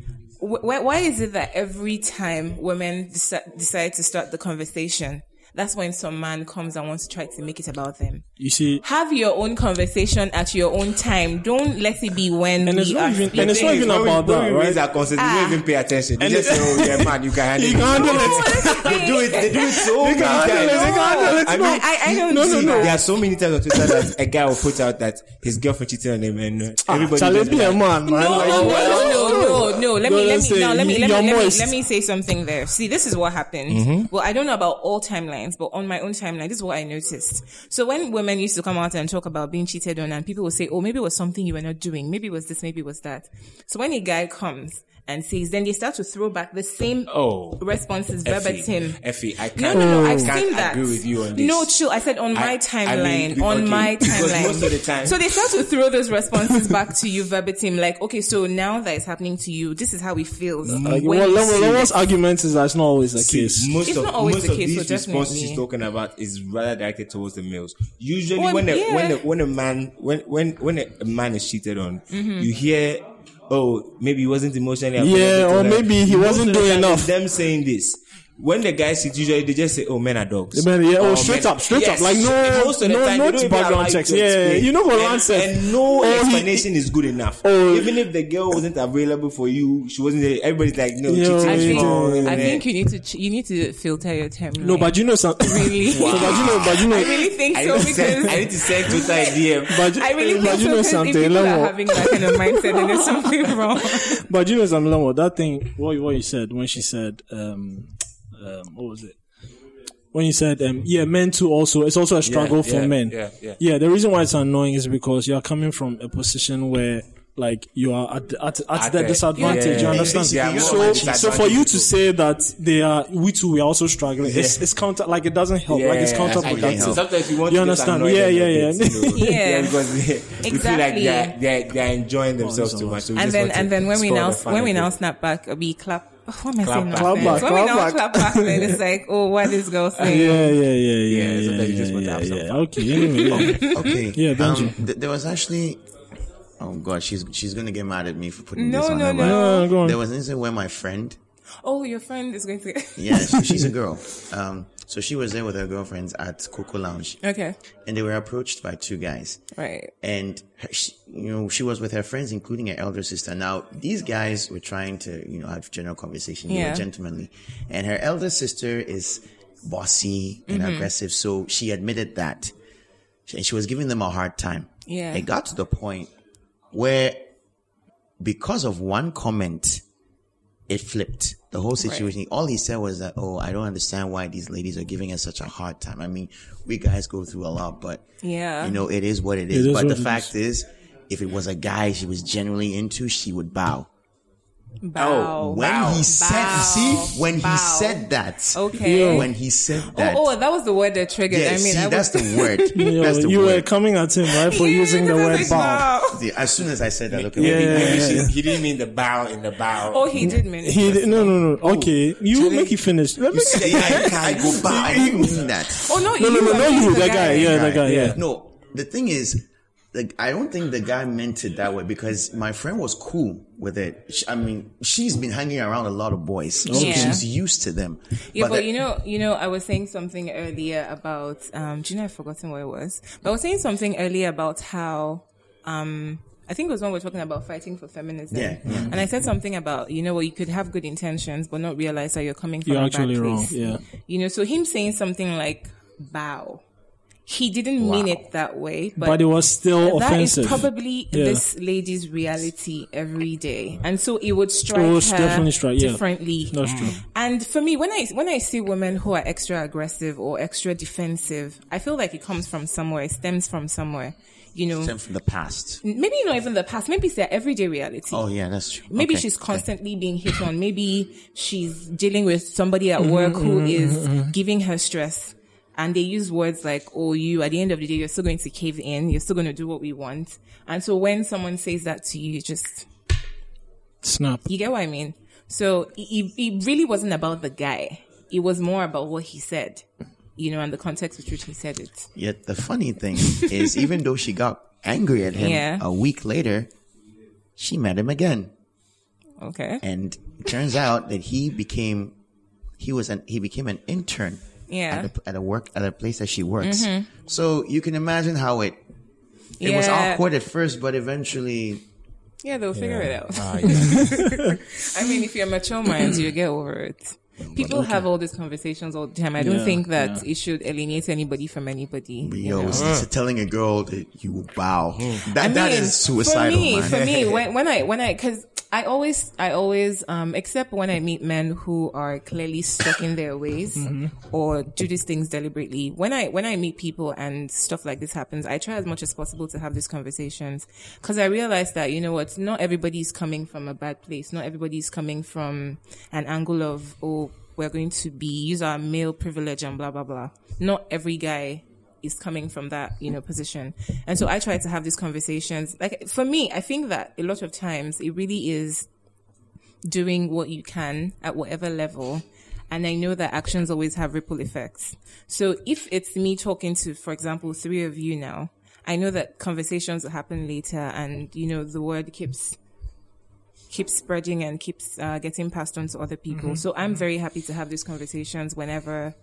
Wh- Why, why is it that every time women deci- decide to start the conversation, that's when some man comes and wants to try to make it about them? you see Have your own conversation at your own time. Don't let it be when And it's we not are even- and it's not even when about we, that, we raise right? our concerns, Ah. they don't even pay attention. They And just say, "Oh yeah, man, you can <laughs> handle You it." can handle it. <laughs> They do it. They do it so They many can handle it, times. they can handle it. I mean, I, I don't No, no, no. There are so many times on Twitter that a guy will put out that his girlfriend cheated on him, and uh, everybody. Charlie just be a man man No, Like, no, no, no, no, no. Let me, let me, now, let me, let me, you're let me, let me say something there. See, this is what happened. Mm-hmm. Well, I don't know about all timelines, but on my own timeline, this is what I noticed. So when women used to come out and talk about being cheated on, and people would say, "Oh, maybe it was something you were not doing. Maybe it was this. Maybe it was that." So when a guy comes and says, then they start to throw back the same Oh. responses Iphey, verbatim. Iphey, I can't. no, no. no. I've can't seen that. agree with you on this. No, chill. I said on my I- I timeline. mean, on okay, my timeline. most of the time- So they start to throw those responses back to you verbatim. Like, okay, so now that it's happening to you, this is how it feels. like, when well, you Lemo, see Lemo's it. argument is that's not always the See, case most It's of not always most the of case, these so responses definitely. she's talking about is rather directed towards the males. Usually, Well, when a, yeah. when a, when a man when when when a, a man is cheated on, Mm-hmm. you hear, oh, maybe he wasn't emotionally. Yeah, or her." maybe he wasn't doing enough. Them saying this. When the guys sit, usually they just say, "Oh, men are dogs." Men, yeah, oh, Or straight men- up, straight Yes, up. Like, no- most of the no- time, no they don't even background checks. Yeah, you know what and, Ron said. and no Oh, he- explanation is good enough. <laughs> Oh. Even if the girl wasn't available for you, she wasn't. there, Everybody's like, "No, Yeah, cheating I is think, wrong." I think you need to, ch- you need to filter your timeline. no but you know something <laughs> Really? <laughs> so, but you know but you know I really think I so need, send, because I need to send Twitter a DM. but you, I really but think you know because if something people are having that kind of mindset, then there's something wrong. But you know something, that thing, what, what you said when she said, um, um, what was it? When you said, um, yeah, men too also, it's also a struggle Yeah, for yeah, men. yeah, yeah. Yeah, the reason why it's annoying is because you're coming from a position where, like, you are at, at, at, At the the- disadvantage, yeah, you yeah, understand? yeah. They so, so for you to say that they are, we too, we are also struggling, it's, Yeah. it's counter, like, it doesn't help, like, it's counterproductive. Sometimes you want You to just understand? Yeah, yeah, yeah. bit, you know. <laughs> Yeah. because they, we feel like Exactly. they're, they're, they're enjoying themselves too much. So and then and then when we now when we now snap back, we clap. What am I Clap saying? back. Clap Clap back, When clap back. clap back, then it's like, oh, what is girl saying? Yeah, yeah, yeah, yeah, Yeah, yeah, sometimes you yeah, just want to yeah, have some yeah. fun. Okay, anyway, yeah. <laughs> Okay. Yeah, Benji. Um, th- there was actually. Oh God, she's she's gonna get mad at me for putting No, this on no, her. but no. Go on. There was an incident where my friend, Oh, your friend is going to. yeah, she, <laughs> she's a girl. Um, so she was there with her girlfriends at Coco Lounge, okay, and they were approached by two guys. right. and her, she, you know she was with her friends including her elder sister now these guys were trying to you know have general conversation Yeah. were gentlemanly and her elder sister is bossy and Mm-hmm. aggressive so she admitted that and she was giving them a hard time Yeah. it got to the point where because of one comment it flipped the whole situation. All he said was that, "Oh, I don't understand why these ladies are giving us such a hard time. I mean, we guys go through a lot, but Yeah. you know, it is what it is. is but the it fact is. if it was a guy she was genuinely into, she would bow. Bow. Oh, when Bow. he said, Bow. see, when Bow. he said that, Okay. when he said oh, that, Oh, oh, that was the word that triggered. yeah, I mean, see, I that's was, the word. <laughs> Yo, that's the you were coming at him right for <laughs> Yeah, using the word it's bow. bow. See, as soon as I said that, look at Yeah, me. yeah, yeah, yeah. he didn't mean the bow in the bow. Oh, he did mean it. He no no no. Okay, you make it finish. Let me. Yeah, yeah, I, I go back. I didn't mean that. Oh no, No no no no you that guy. Yeah that guy. Yeah. No, the thing is, the, I don't think the guy meant it that way because my friend was cool with it. Sh- I mean, she's been hanging around a lot of boys, so Yeah. she's used to them. Yeah, but, the- you know, you know, I was saying something earlier about, um, do you know, I've forgotten what it was, but I was saying something earlier about how, um, I think it was when we were talking about fighting for feminism. Yeah, yeah. And I said something about, you know, well, you could have good intentions, but not realize that you're coming from You're a actually bad wrong. Yeah. You know, so him saying something like, bow. He didn't mean it that way, but, But it was still offensive. that is probably Yeah. this lady's reality every day. And so it would strike It her definitely strike, yeah. differently. That's true. And for me, when I when I see women who are extra aggressive or extra defensive, I feel like it comes from somewhere, it stems from somewhere. You know, Stem from the past. maybe not even the past, maybe it's their everyday reality. Oh yeah, that's true. Maybe Okay. she's constantly being hit on. Maybe she's dealing with somebody at Mm-hmm, work who mm-hmm, is mm-hmm, mm-hmm. giving her stress. And they use words like, oh, you, at the end of the day, you're still going to cave in. You're still going to do what we want. And so when someone says that to you, you just, Snap. you get what I mean? So it, it really wasn't about the guy. It was more about what he said, you know, and the context with which he said it. Yet the funny thing <laughs> is, even though she got angry at him Yeah. a week later, she met him again, Okay. and it turns out that he became he was an he became an intern Yeah. Mm-hmm. at a, at a work at a place that she works. So you can imagine how it it was awkward at first, but eventually Yeah, they'll figure it out. Ah, <laughs> yeah. I mean, if you're mature minds, you get over it. People have all these conversations all the time. I don't think that it should alienate anybody from anybody. yo, know? it's, it's telling a girl that you will bow. That I that mean, is suicidal, for me, man. For me, when, when I, when I, cause I always, I always, um, except when I meet men who are clearly stuck in their ways <laughs> Mm-hmm. or do these things deliberately. When I, when I meet people and stuff like this happens, I try as much as possible to have these conversations cause I realize that, you know what, not everybody's coming from a bad place. Not everybody's coming from an angle of, oh, we're going to be, use our male privilege and blah, blah, blah. Not every guy is coming from that, you know, position. And so I try to have these conversations. Like for me, I think that a lot of times it really is doing what you can at whatever level. And I know that actions always have ripple effects. So if it's me talking to, for example, three of you now, I know that conversations will happen later and, you know, the word keeps, keeps spreading and keeps uh, getting passed on to other people. So I'm very happy to have these conversations whenever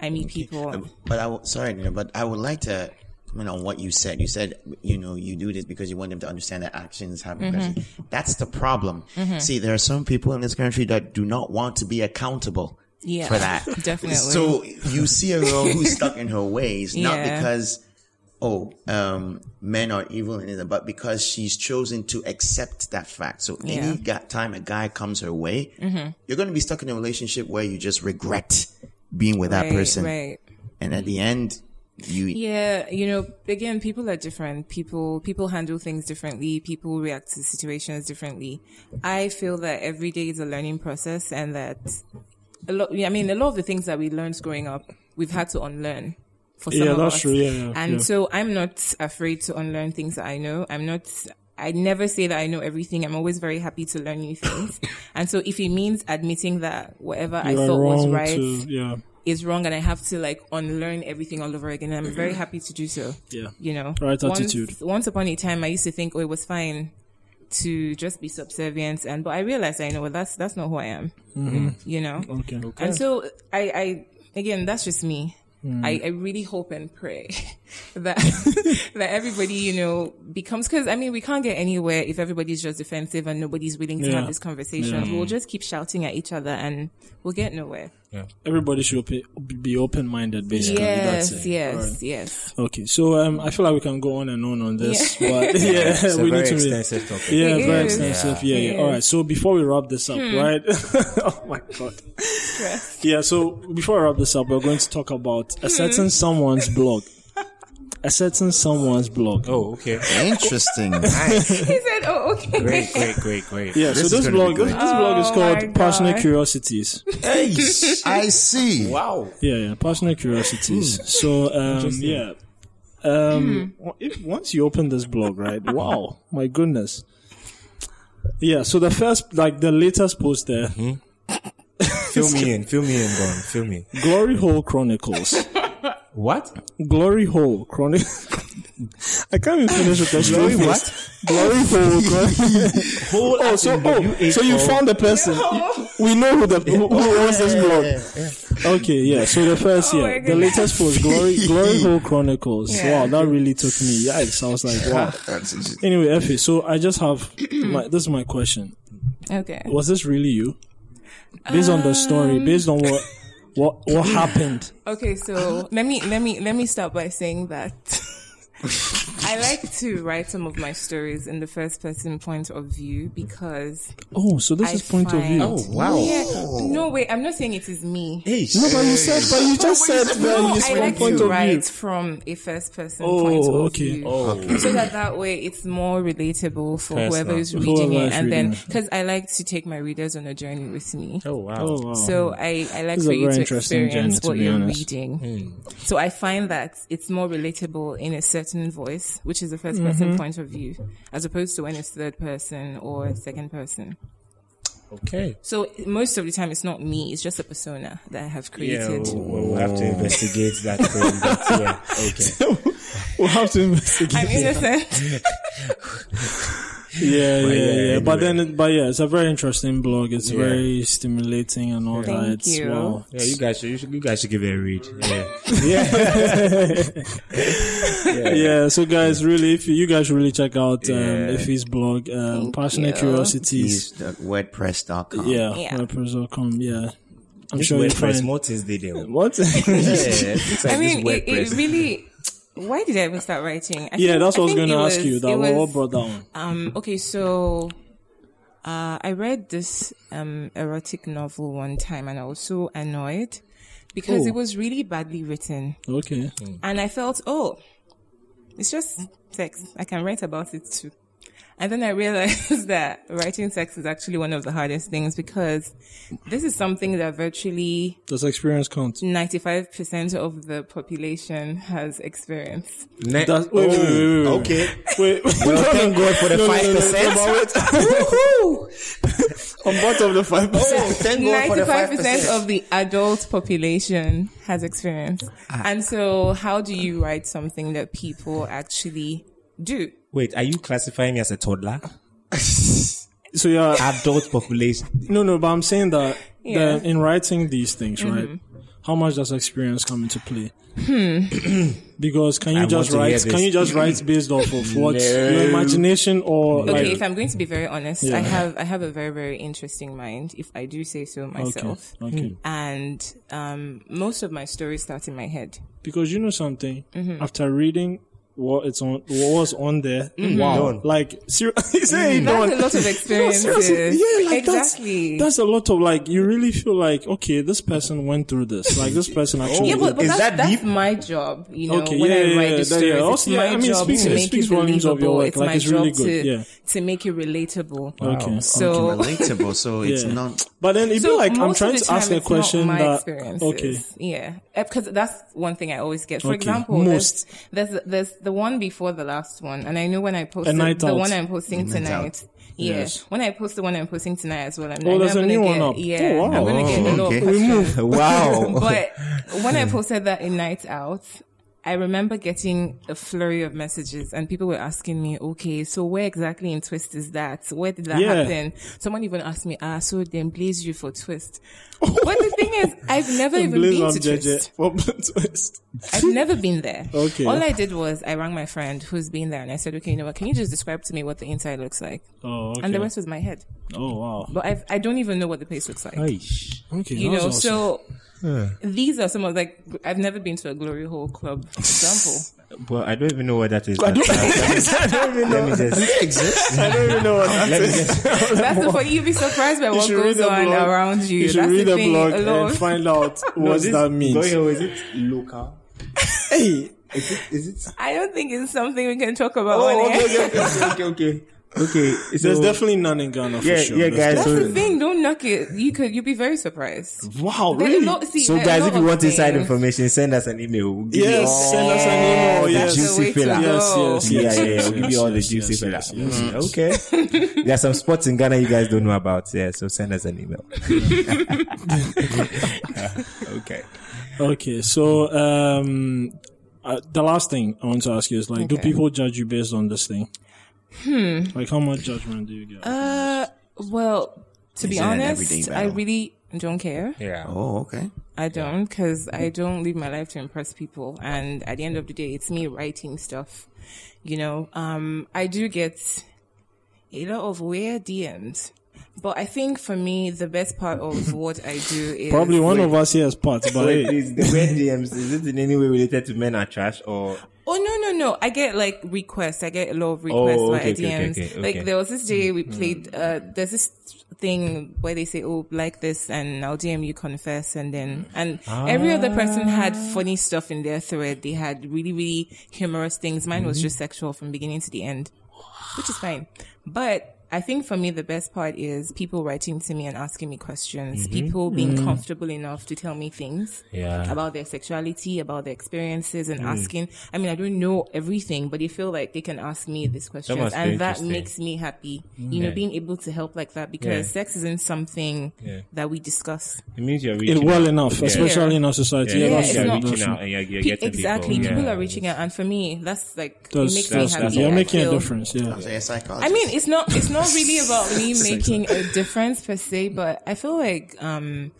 I meet people. Uh, But I w- sorry, Nina, but I would like to comment on what you said. You said, you know, you do this because you want them to understand that actions have Mm-hmm. That's the problem. See, there are some people in this country that do not want to be accountable Yeah, for that. <laughs> definitely. So you see a girl who's stuck in her ways, not because oh, um, men are evil in it, but because she's chosen to accept that fact. So Yeah. Mm-hmm. any time a guy comes her way, you're going to be stuck in a relationship where you just regret being with that Right, person. Right. And at the end, you, Yeah, you know, again, people are different. People people handle things differently. People react to situations differently. I feel that every day is a learning process, and that a lot. I mean, a lot of the things that we learned growing up, we've had to unlearn. For some Yeah, of that's us. true. Yeah, yeah, and yeah. so I'm not afraid to unlearn things that I know. I'm not. I never say that I know everything. I'm always very happy to learn new things. <coughs> and so if it means admitting that whatever I You are thought was right to- yeah. is wrong and I have to like unlearn everything all over again. I'm very happy to do so. Yeah. You know, Right once, attitude. Once upon a time, I used to think, oh, it was fine to just be subservient, and but I realized, I know, well, that's that's not who I am. You know, Okay. and so I, I again, that's just me. Mm. I, I really hope and pray <laughs> that <laughs> that everybody, you know, becomes because I mean we can't get anywhere if everybody's just defensive and nobody's willing to Yeah. have these conversations. We'll just keep shouting at each other and we'll get nowhere. Yeah, Everybody should open, be open minded, basically. Yes, That's it. yes, Alright. yes. Okay, so um, I feel like we can go on and on on this, but <laughs> yeah, It's a we very need to. extensive topic. Yeah, It very is. extensive. Yeah, yeah. It All So before we wrap this up, right? <laughs> oh my god. Yeah. So before I wrap this up, we're going to talk about a certain someone's blog. A certain someone's blog. Oh, okay. Interesting. <laughs> Nice. He said, "Oh, okay." Great, great, great, great. Yeah, This so this blog, be this, good. blog is Oh called my Passionate God. Curiosities. hey, I see. Wow. Yeah, yeah, passionate curiosities. So, um, yeah, um, if once you open this blog, right? Wow, my goodness. Yeah. So the first, like the latest post there, Fill me in. Fill me in, Don. Fill me. Glory Hole Chronicles. What? Glory Hole Chronicles. <laughs> I can't even finish with the Glory what? Glory Hole Chronicles. <laughs> Oh, so oh, so you found the person. We know who the who, who owns this blog. Okay, yeah. So the first, Oh yeah, my the latest post, Glory <laughs> Glory Hole Chronicles. Yeah. Wow, that really took me. Yikes! I was like, wow. Anyway, Iphey, so I just have my, this is my question. Okay. Was this really you? Based on the story, um, based on what what what happened? Okay, so let me let me let me start by saying that <laughs> I like to write some of my stories in the first person point of view because Oh, so this I is point of view. Oh, wow. Yeah, no wait, I'm not saying it is me. Hey, No, but you said, but you just said that No, it's I from like point to of write view. from a first person Oh, point of okay. view. Oh. So that that way it's more relatable for Personal. whoever is reading is it, and then reading it. because I like to take my readers on a journey with me. Oh, wow. Oh wow. So I, I like This for you to experience journey, what be you're honest. reading. Hmm. So I find that it's more relatable in a certain voice, which is the 1st person Mm-hmm. point of view, as opposed to when it's third person or second person. Okay. So most of the time, it's not me; it's just a persona that I have Yeah, created. we'll, we'll have to investigate that further. but yeah, okay. <laughs> we'll have to investigate. I'm innocent. <laughs> Yeah, <laughs> yeah, yeah, yeah. But then, but yeah, it's a very interesting blog. It's Yeah. very stimulating and all Thank that. It's, you. Wow. Yeah, you guys should, you should, you guys should give it a read. Yeah. <laughs> Yeah. <laughs> Yeah. So guys, really, if you, you guys should really check out um, Yeah. Iphey's blog, um, Thank Passionate you. Curiosities. Use WordPress.com. Yeah, Yeah. WordPress.com. Yeah, I'm This sure you WordPress, find what is the deal? what. Yeah, it like I mean, this it, WordPress. it really. Why did I even start writing? I yeah, think- that's what I was going to ask you. was- That it what brought that on? Um, okay, so uh, I read this um, erotic novel one time and I was so annoyed because Oh. it was really badly written. Okay. And I felt, oh, it's just sex. I can write about it too. And then I realized <laughs> that writing sex is actually one of the hardest things because this is something that virtually Does experience count? 95% of the population has experienced. Ne- That's, wait, wait, wait, wait, wait. okay. Wait, Well, thank God for the no, no, 5%. no, <laughs> On both of the five percent. Oh, thank God for the 95% of the adult population has experience. Ah. And so how do you write something that people actually do? Wait, are you classifying me as a toddler? <laughs> So yeah, Adult population. no, no, but I'm saying that, Yeah. that in writing these things, right? How much does experience come into play? <clears throat> because can you I just want to hear write? Can you just write based off of what No. your imagination or Okay, like? if I'm going to be very honest, Yeah. I have I have a very very interesting mind, if I do say so Okay, myself. okay. And um, most of my stories start in my head. Because you know something. Mm-hmm. After reading what it's on, what was on there, wow, Done. like seriously, <laughs> say Mm-hmm. That's done. a lot of <laughs> experiences. Seriously, yeah, like exactly. That's, that's a lot of like you really feel like okay, this person went through this. Like this person <laughs> actually. yeah, but, but Is that's, that that's my job, you know, Okay, when yeah, I yeah, write yeah, the that- stories. yeah. It's Also, yeah, my I mean, it job speaks- to it make speaks it volumes of your believable. work. It's Like, my it's job really to, good, yeah. to make it relatable. Okay. So, relatable. So it's not. But then it'd so be like I'm trying to ask a question my that okay, yeah, Uh, because that's one thing I always get. For Okay. example, Most. there's, there's there's the one before the last one, and I know when I post the one I'm posting Night tonight. Yeah, Yes. when I post the one I'm posting tonight as well, I'm, Oh, I know there's I'm a gonna new get, one up. Yeah, Oh, wow. I'm gonna get a lot okay. of questions. <laughs> wow. <laughs> But when I posted that in Night Out, I remember getting a flurry of messages and people were asking me, okay, so where exactly in Twist is that? Where did that Yeah. happen? Someone even asked me, ah, so then blaze you for Twist. but the thing is, <laughs> I've never even been to. Twist. Twist? I've never been there. <laughs> Okay. All I did was I rang my friend who's been there and I said, okay, you know what? Can you just describe to me what the inside looks like? Oh, okay. And the rest was my head. oh, wow. But I've, I don't even know what the place looks like. Aish. Okay, you know, awesome. so these are some of like I've never been to a glory hole club <laughs> example. But I don't even know what that is. I don't, Let <laughs> I don't even me know. just. exist. <laughs> I don't even know what that Let is. just. That's the funny. You'll be surprised by what goes on blog. around you. You should That's read the the blog a and find out what No, this- that means. Going on, is it local? Hey, Is it? Is it? I don't think it's something we can talk about Oh, okay, okay, okay, okay, okay. Okay, so, There's definitely none in Ghana for Yeah, sure. yeah, guys, That's so- the thing. Don't knock it. You could. You'd be very surprised. Wow, There are really? lot- see, So guys, if you of want inside things. information, send us an email. We'll give you Yes, all send us an email. the Yes, juicy the filler. go. Yes, yes, Yeah, yes, yeah, yeah. We'll give you all the juicy yes, filler. yes, yes, yes. Mm, Okay. <laughs> there are some spots in Ghana you guys don't know about. Yeah, so send us an email. <laughs> okay. Okay, so um, uh, the last thing I want to ask you is like, do people judge you based on this thing? Hmm. Like, how much judgment do you get? Uh, well, to be Is it honest, I really don't care. Yeah. Oh, okay. I don't because I don't live my life to impress people. And at the end of the day, it's me writing stuff. You know, um, I do get a lot of weird DMs. But I think for me, the best part of <laughs> what I do is Probably one of us here has parts, but Wait, hey, please, the red DMs, is it in any way related to men are trash or? Oh no no no! I get like requests. I get a lot of oh, requests Oh, by okay, okay, DMs. okay, okay, Like there was this day we mm-hmm. played. Uh, there's this thing where they say, "Oh, like this," and I'll DM you confess, and then and every other person had ah. funny stuff in their thread. They had really really humorous things. Mine was mm-hmm. just sexual from beginning to the end, which is fine. But I think for me the best part is people writing to me and asking me questions. Mm-hmm. People being mm. comfortable enough to tell me things Yeah. about their sexuality, about their experiences, and mm. asking. I mean, I don't know everything, but they feel like they can ask me these questions, must be and that makes me happy. You know, Yeah. being able to help like that because Yeah. sex isn't something Yeah. that we discuss. It means you're it well out. enough, Yeah. especially in our society. Yeah, Yeah, Yeah, that's you're true, not- reaching out and you're, you're getting exactly, people. people yeah. are reaching out, and for me, that's like That's, it makes me happy. you're making a difference, yeah. So you're a psychologist. I mean, it's not it's not really about me <laughs> making a difference per se, but I feel like um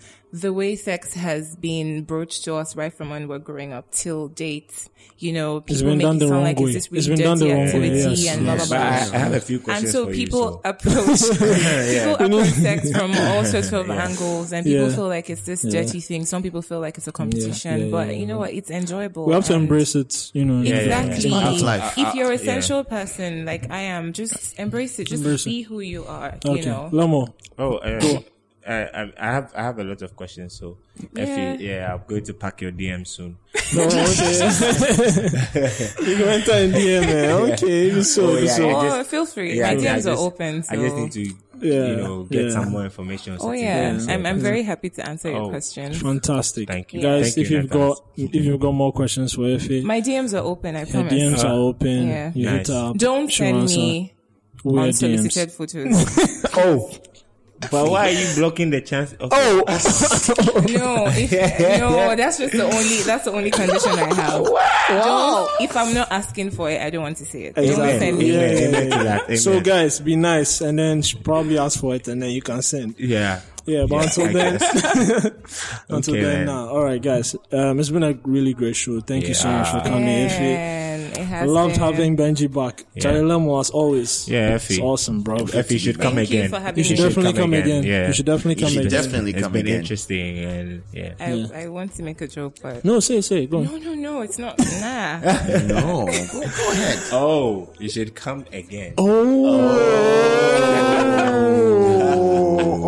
the way sex has been broached to us right from when we're growing up till date, you know, It's people been make it sound like way. it's this It's really been dirty wrong way, activity yes, and blah blah yes. But I, blah. I have a few And questions so for <laughs> <laughs> people you. So. approach people approach sex from all sorts of <laughs> Yeah. angles, and people Yeah. feel like it's this Yeah. dirty thing. Some people feel like it's a competition, yeah, but yeah, you know what? It's enjoyable. We have to embrace it, you know. Yeah, yeah, yeah. Exactly. life. If you're a yeah. sensual person like I am, just embrace it. Just Embrace it. be who you are. Okay, You know. Lemo. Oh, um, I, I, I have I have a lot of questions. So, Iphey, yeah, I'm going to pack your DM soon. <laughs> No, okay. you can enter in DM, man. Okay, you so, Oh, you yeah, so. I Oh, just- feel free. Yeah, My DMs just- are open. So. I just need to, Yeah, you know, get yeah. some more information. on Oh certain yeah, things. I'm I'm very happy to answer your Oh. questions. Fantastic. Thank you. Guys, Thank if in you've got if you've got more questions for Iphey, My DMs are open. I her promise. DMs Uh, are open. yeah. You Nice. her up. Don't send me weird unsolicited DMs. photos. <laughs> <laughs> Oh, but why are you blocking the chance? Of, Oh, <laughs> no, if, no, that's just the only that's the only condition I have. <laughs> Don't, if I'm not asking for it, I don't want to see it. Don't Exactly. send me. Yeah, yeah, yeah. that. So guys, be nice, and then she probably ask for it, and then you can send. yeah. Yeah, but Yeah, until I then, <laughs> until Okay, then, man. nah. All right, guys. Um, it's been a really great show. Thank you so much for Yeah. coming, Iphey. And it has Loved having Benji back. Charlie Lemo as always. Yeah, Iphey. It's awesome, bro. Iphey should come Thank you again. for having You should me. definitely come again. Yeah. You should definitely come should again. definitely It's come been again. interesting and yeah. I, Yeah. I want to make a joke, but No, say, say, go on. no, no, no, it's not. <laughs> Nah. no, <laughs> go, go ahead. Oh, you should come again. Oh,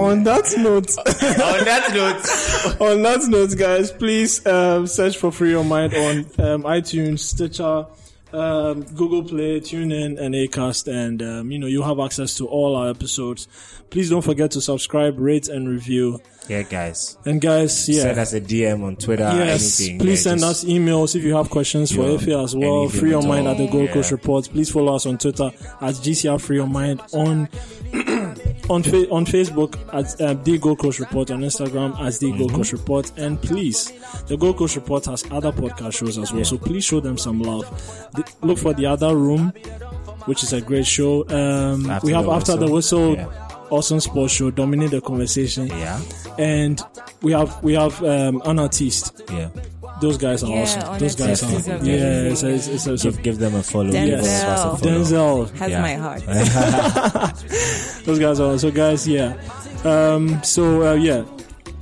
on that note, <laughs> On that note, on that note, guys, please um, search for Free Your Mind on um, iTunes, Stitcher, um, Google Play, TuneIn, and Acast, and um, you know you have access to all our episodes. Please don't forget to subscribe, rate, and review. yeah, guys, And guys, yeah. send us a DM on Twitter. Yes, anything. please Yeah, send us emails if you have questions for Yeah, as well. Free your mind at the Gold Yeah. Coast Report. Please follow us on Twitter at GCR Free Your Mind on <clears throat> on fa- on Facebook at um, the Gold Coast Report on Instagram as the Mm-hmm. Gold Coast Report. And please, the Gold Coast Report has other podcast shows as well. So please show them some love. The- look for the other room, which is a great show. Um, we have the after the Whistle. whistle. Yeah. Awesome sports show, dominate the conversation, Yeah, and we have we have um, an artist yeah. Those guys are Yeah, awesome. Those guys are awesome. Yeah, good it's, it's, it's, it's a, Give, give them a follow. Denzel. Give us a follow. Denzel. Has Yeah. my heart. <laughs> <laughs> Those guys are awesome. So guys, yeah. Um, so uh, yeah,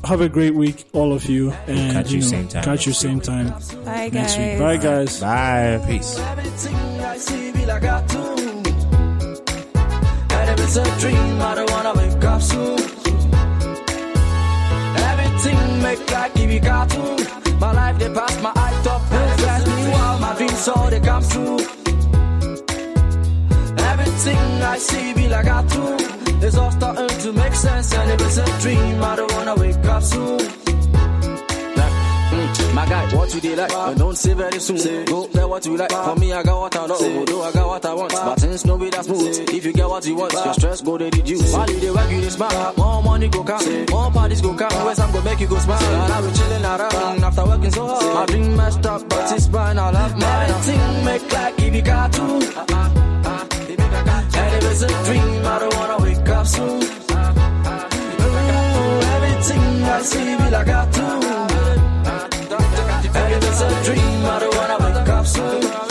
have a great week, all of you, and catch you you know, same time catch you same time Bye, next week. guys. Bye, guys. Bye. Peace. Everything I see be like a cartoon. And if it's a dream, I don't wanna wake up soon. Everything make like TV cartoon. My life they pass my eye top perfect. while my dreams so they come true. Everything I see be like a do It's all starting to make sense, and if it's a dream, I don't wanna wake up soon. My guy, what you like? Don't say very soon. Say. Go get what you like. For me, I got what I know. Although I got what I want. But things no be that smooth. If you get what you want, your stress go to reduce. While you they work, you they smile. More money go come. More parties go come. Ways I'm gonna make you go smile. And I be chilling around after working so hard. My dream messed up, but it's fine. I love my Everything make like if you got to. And if it's a dream, I don't wanna wake up soon. Ooh, everything I see, be like I dream, I don't wanna wake up soon.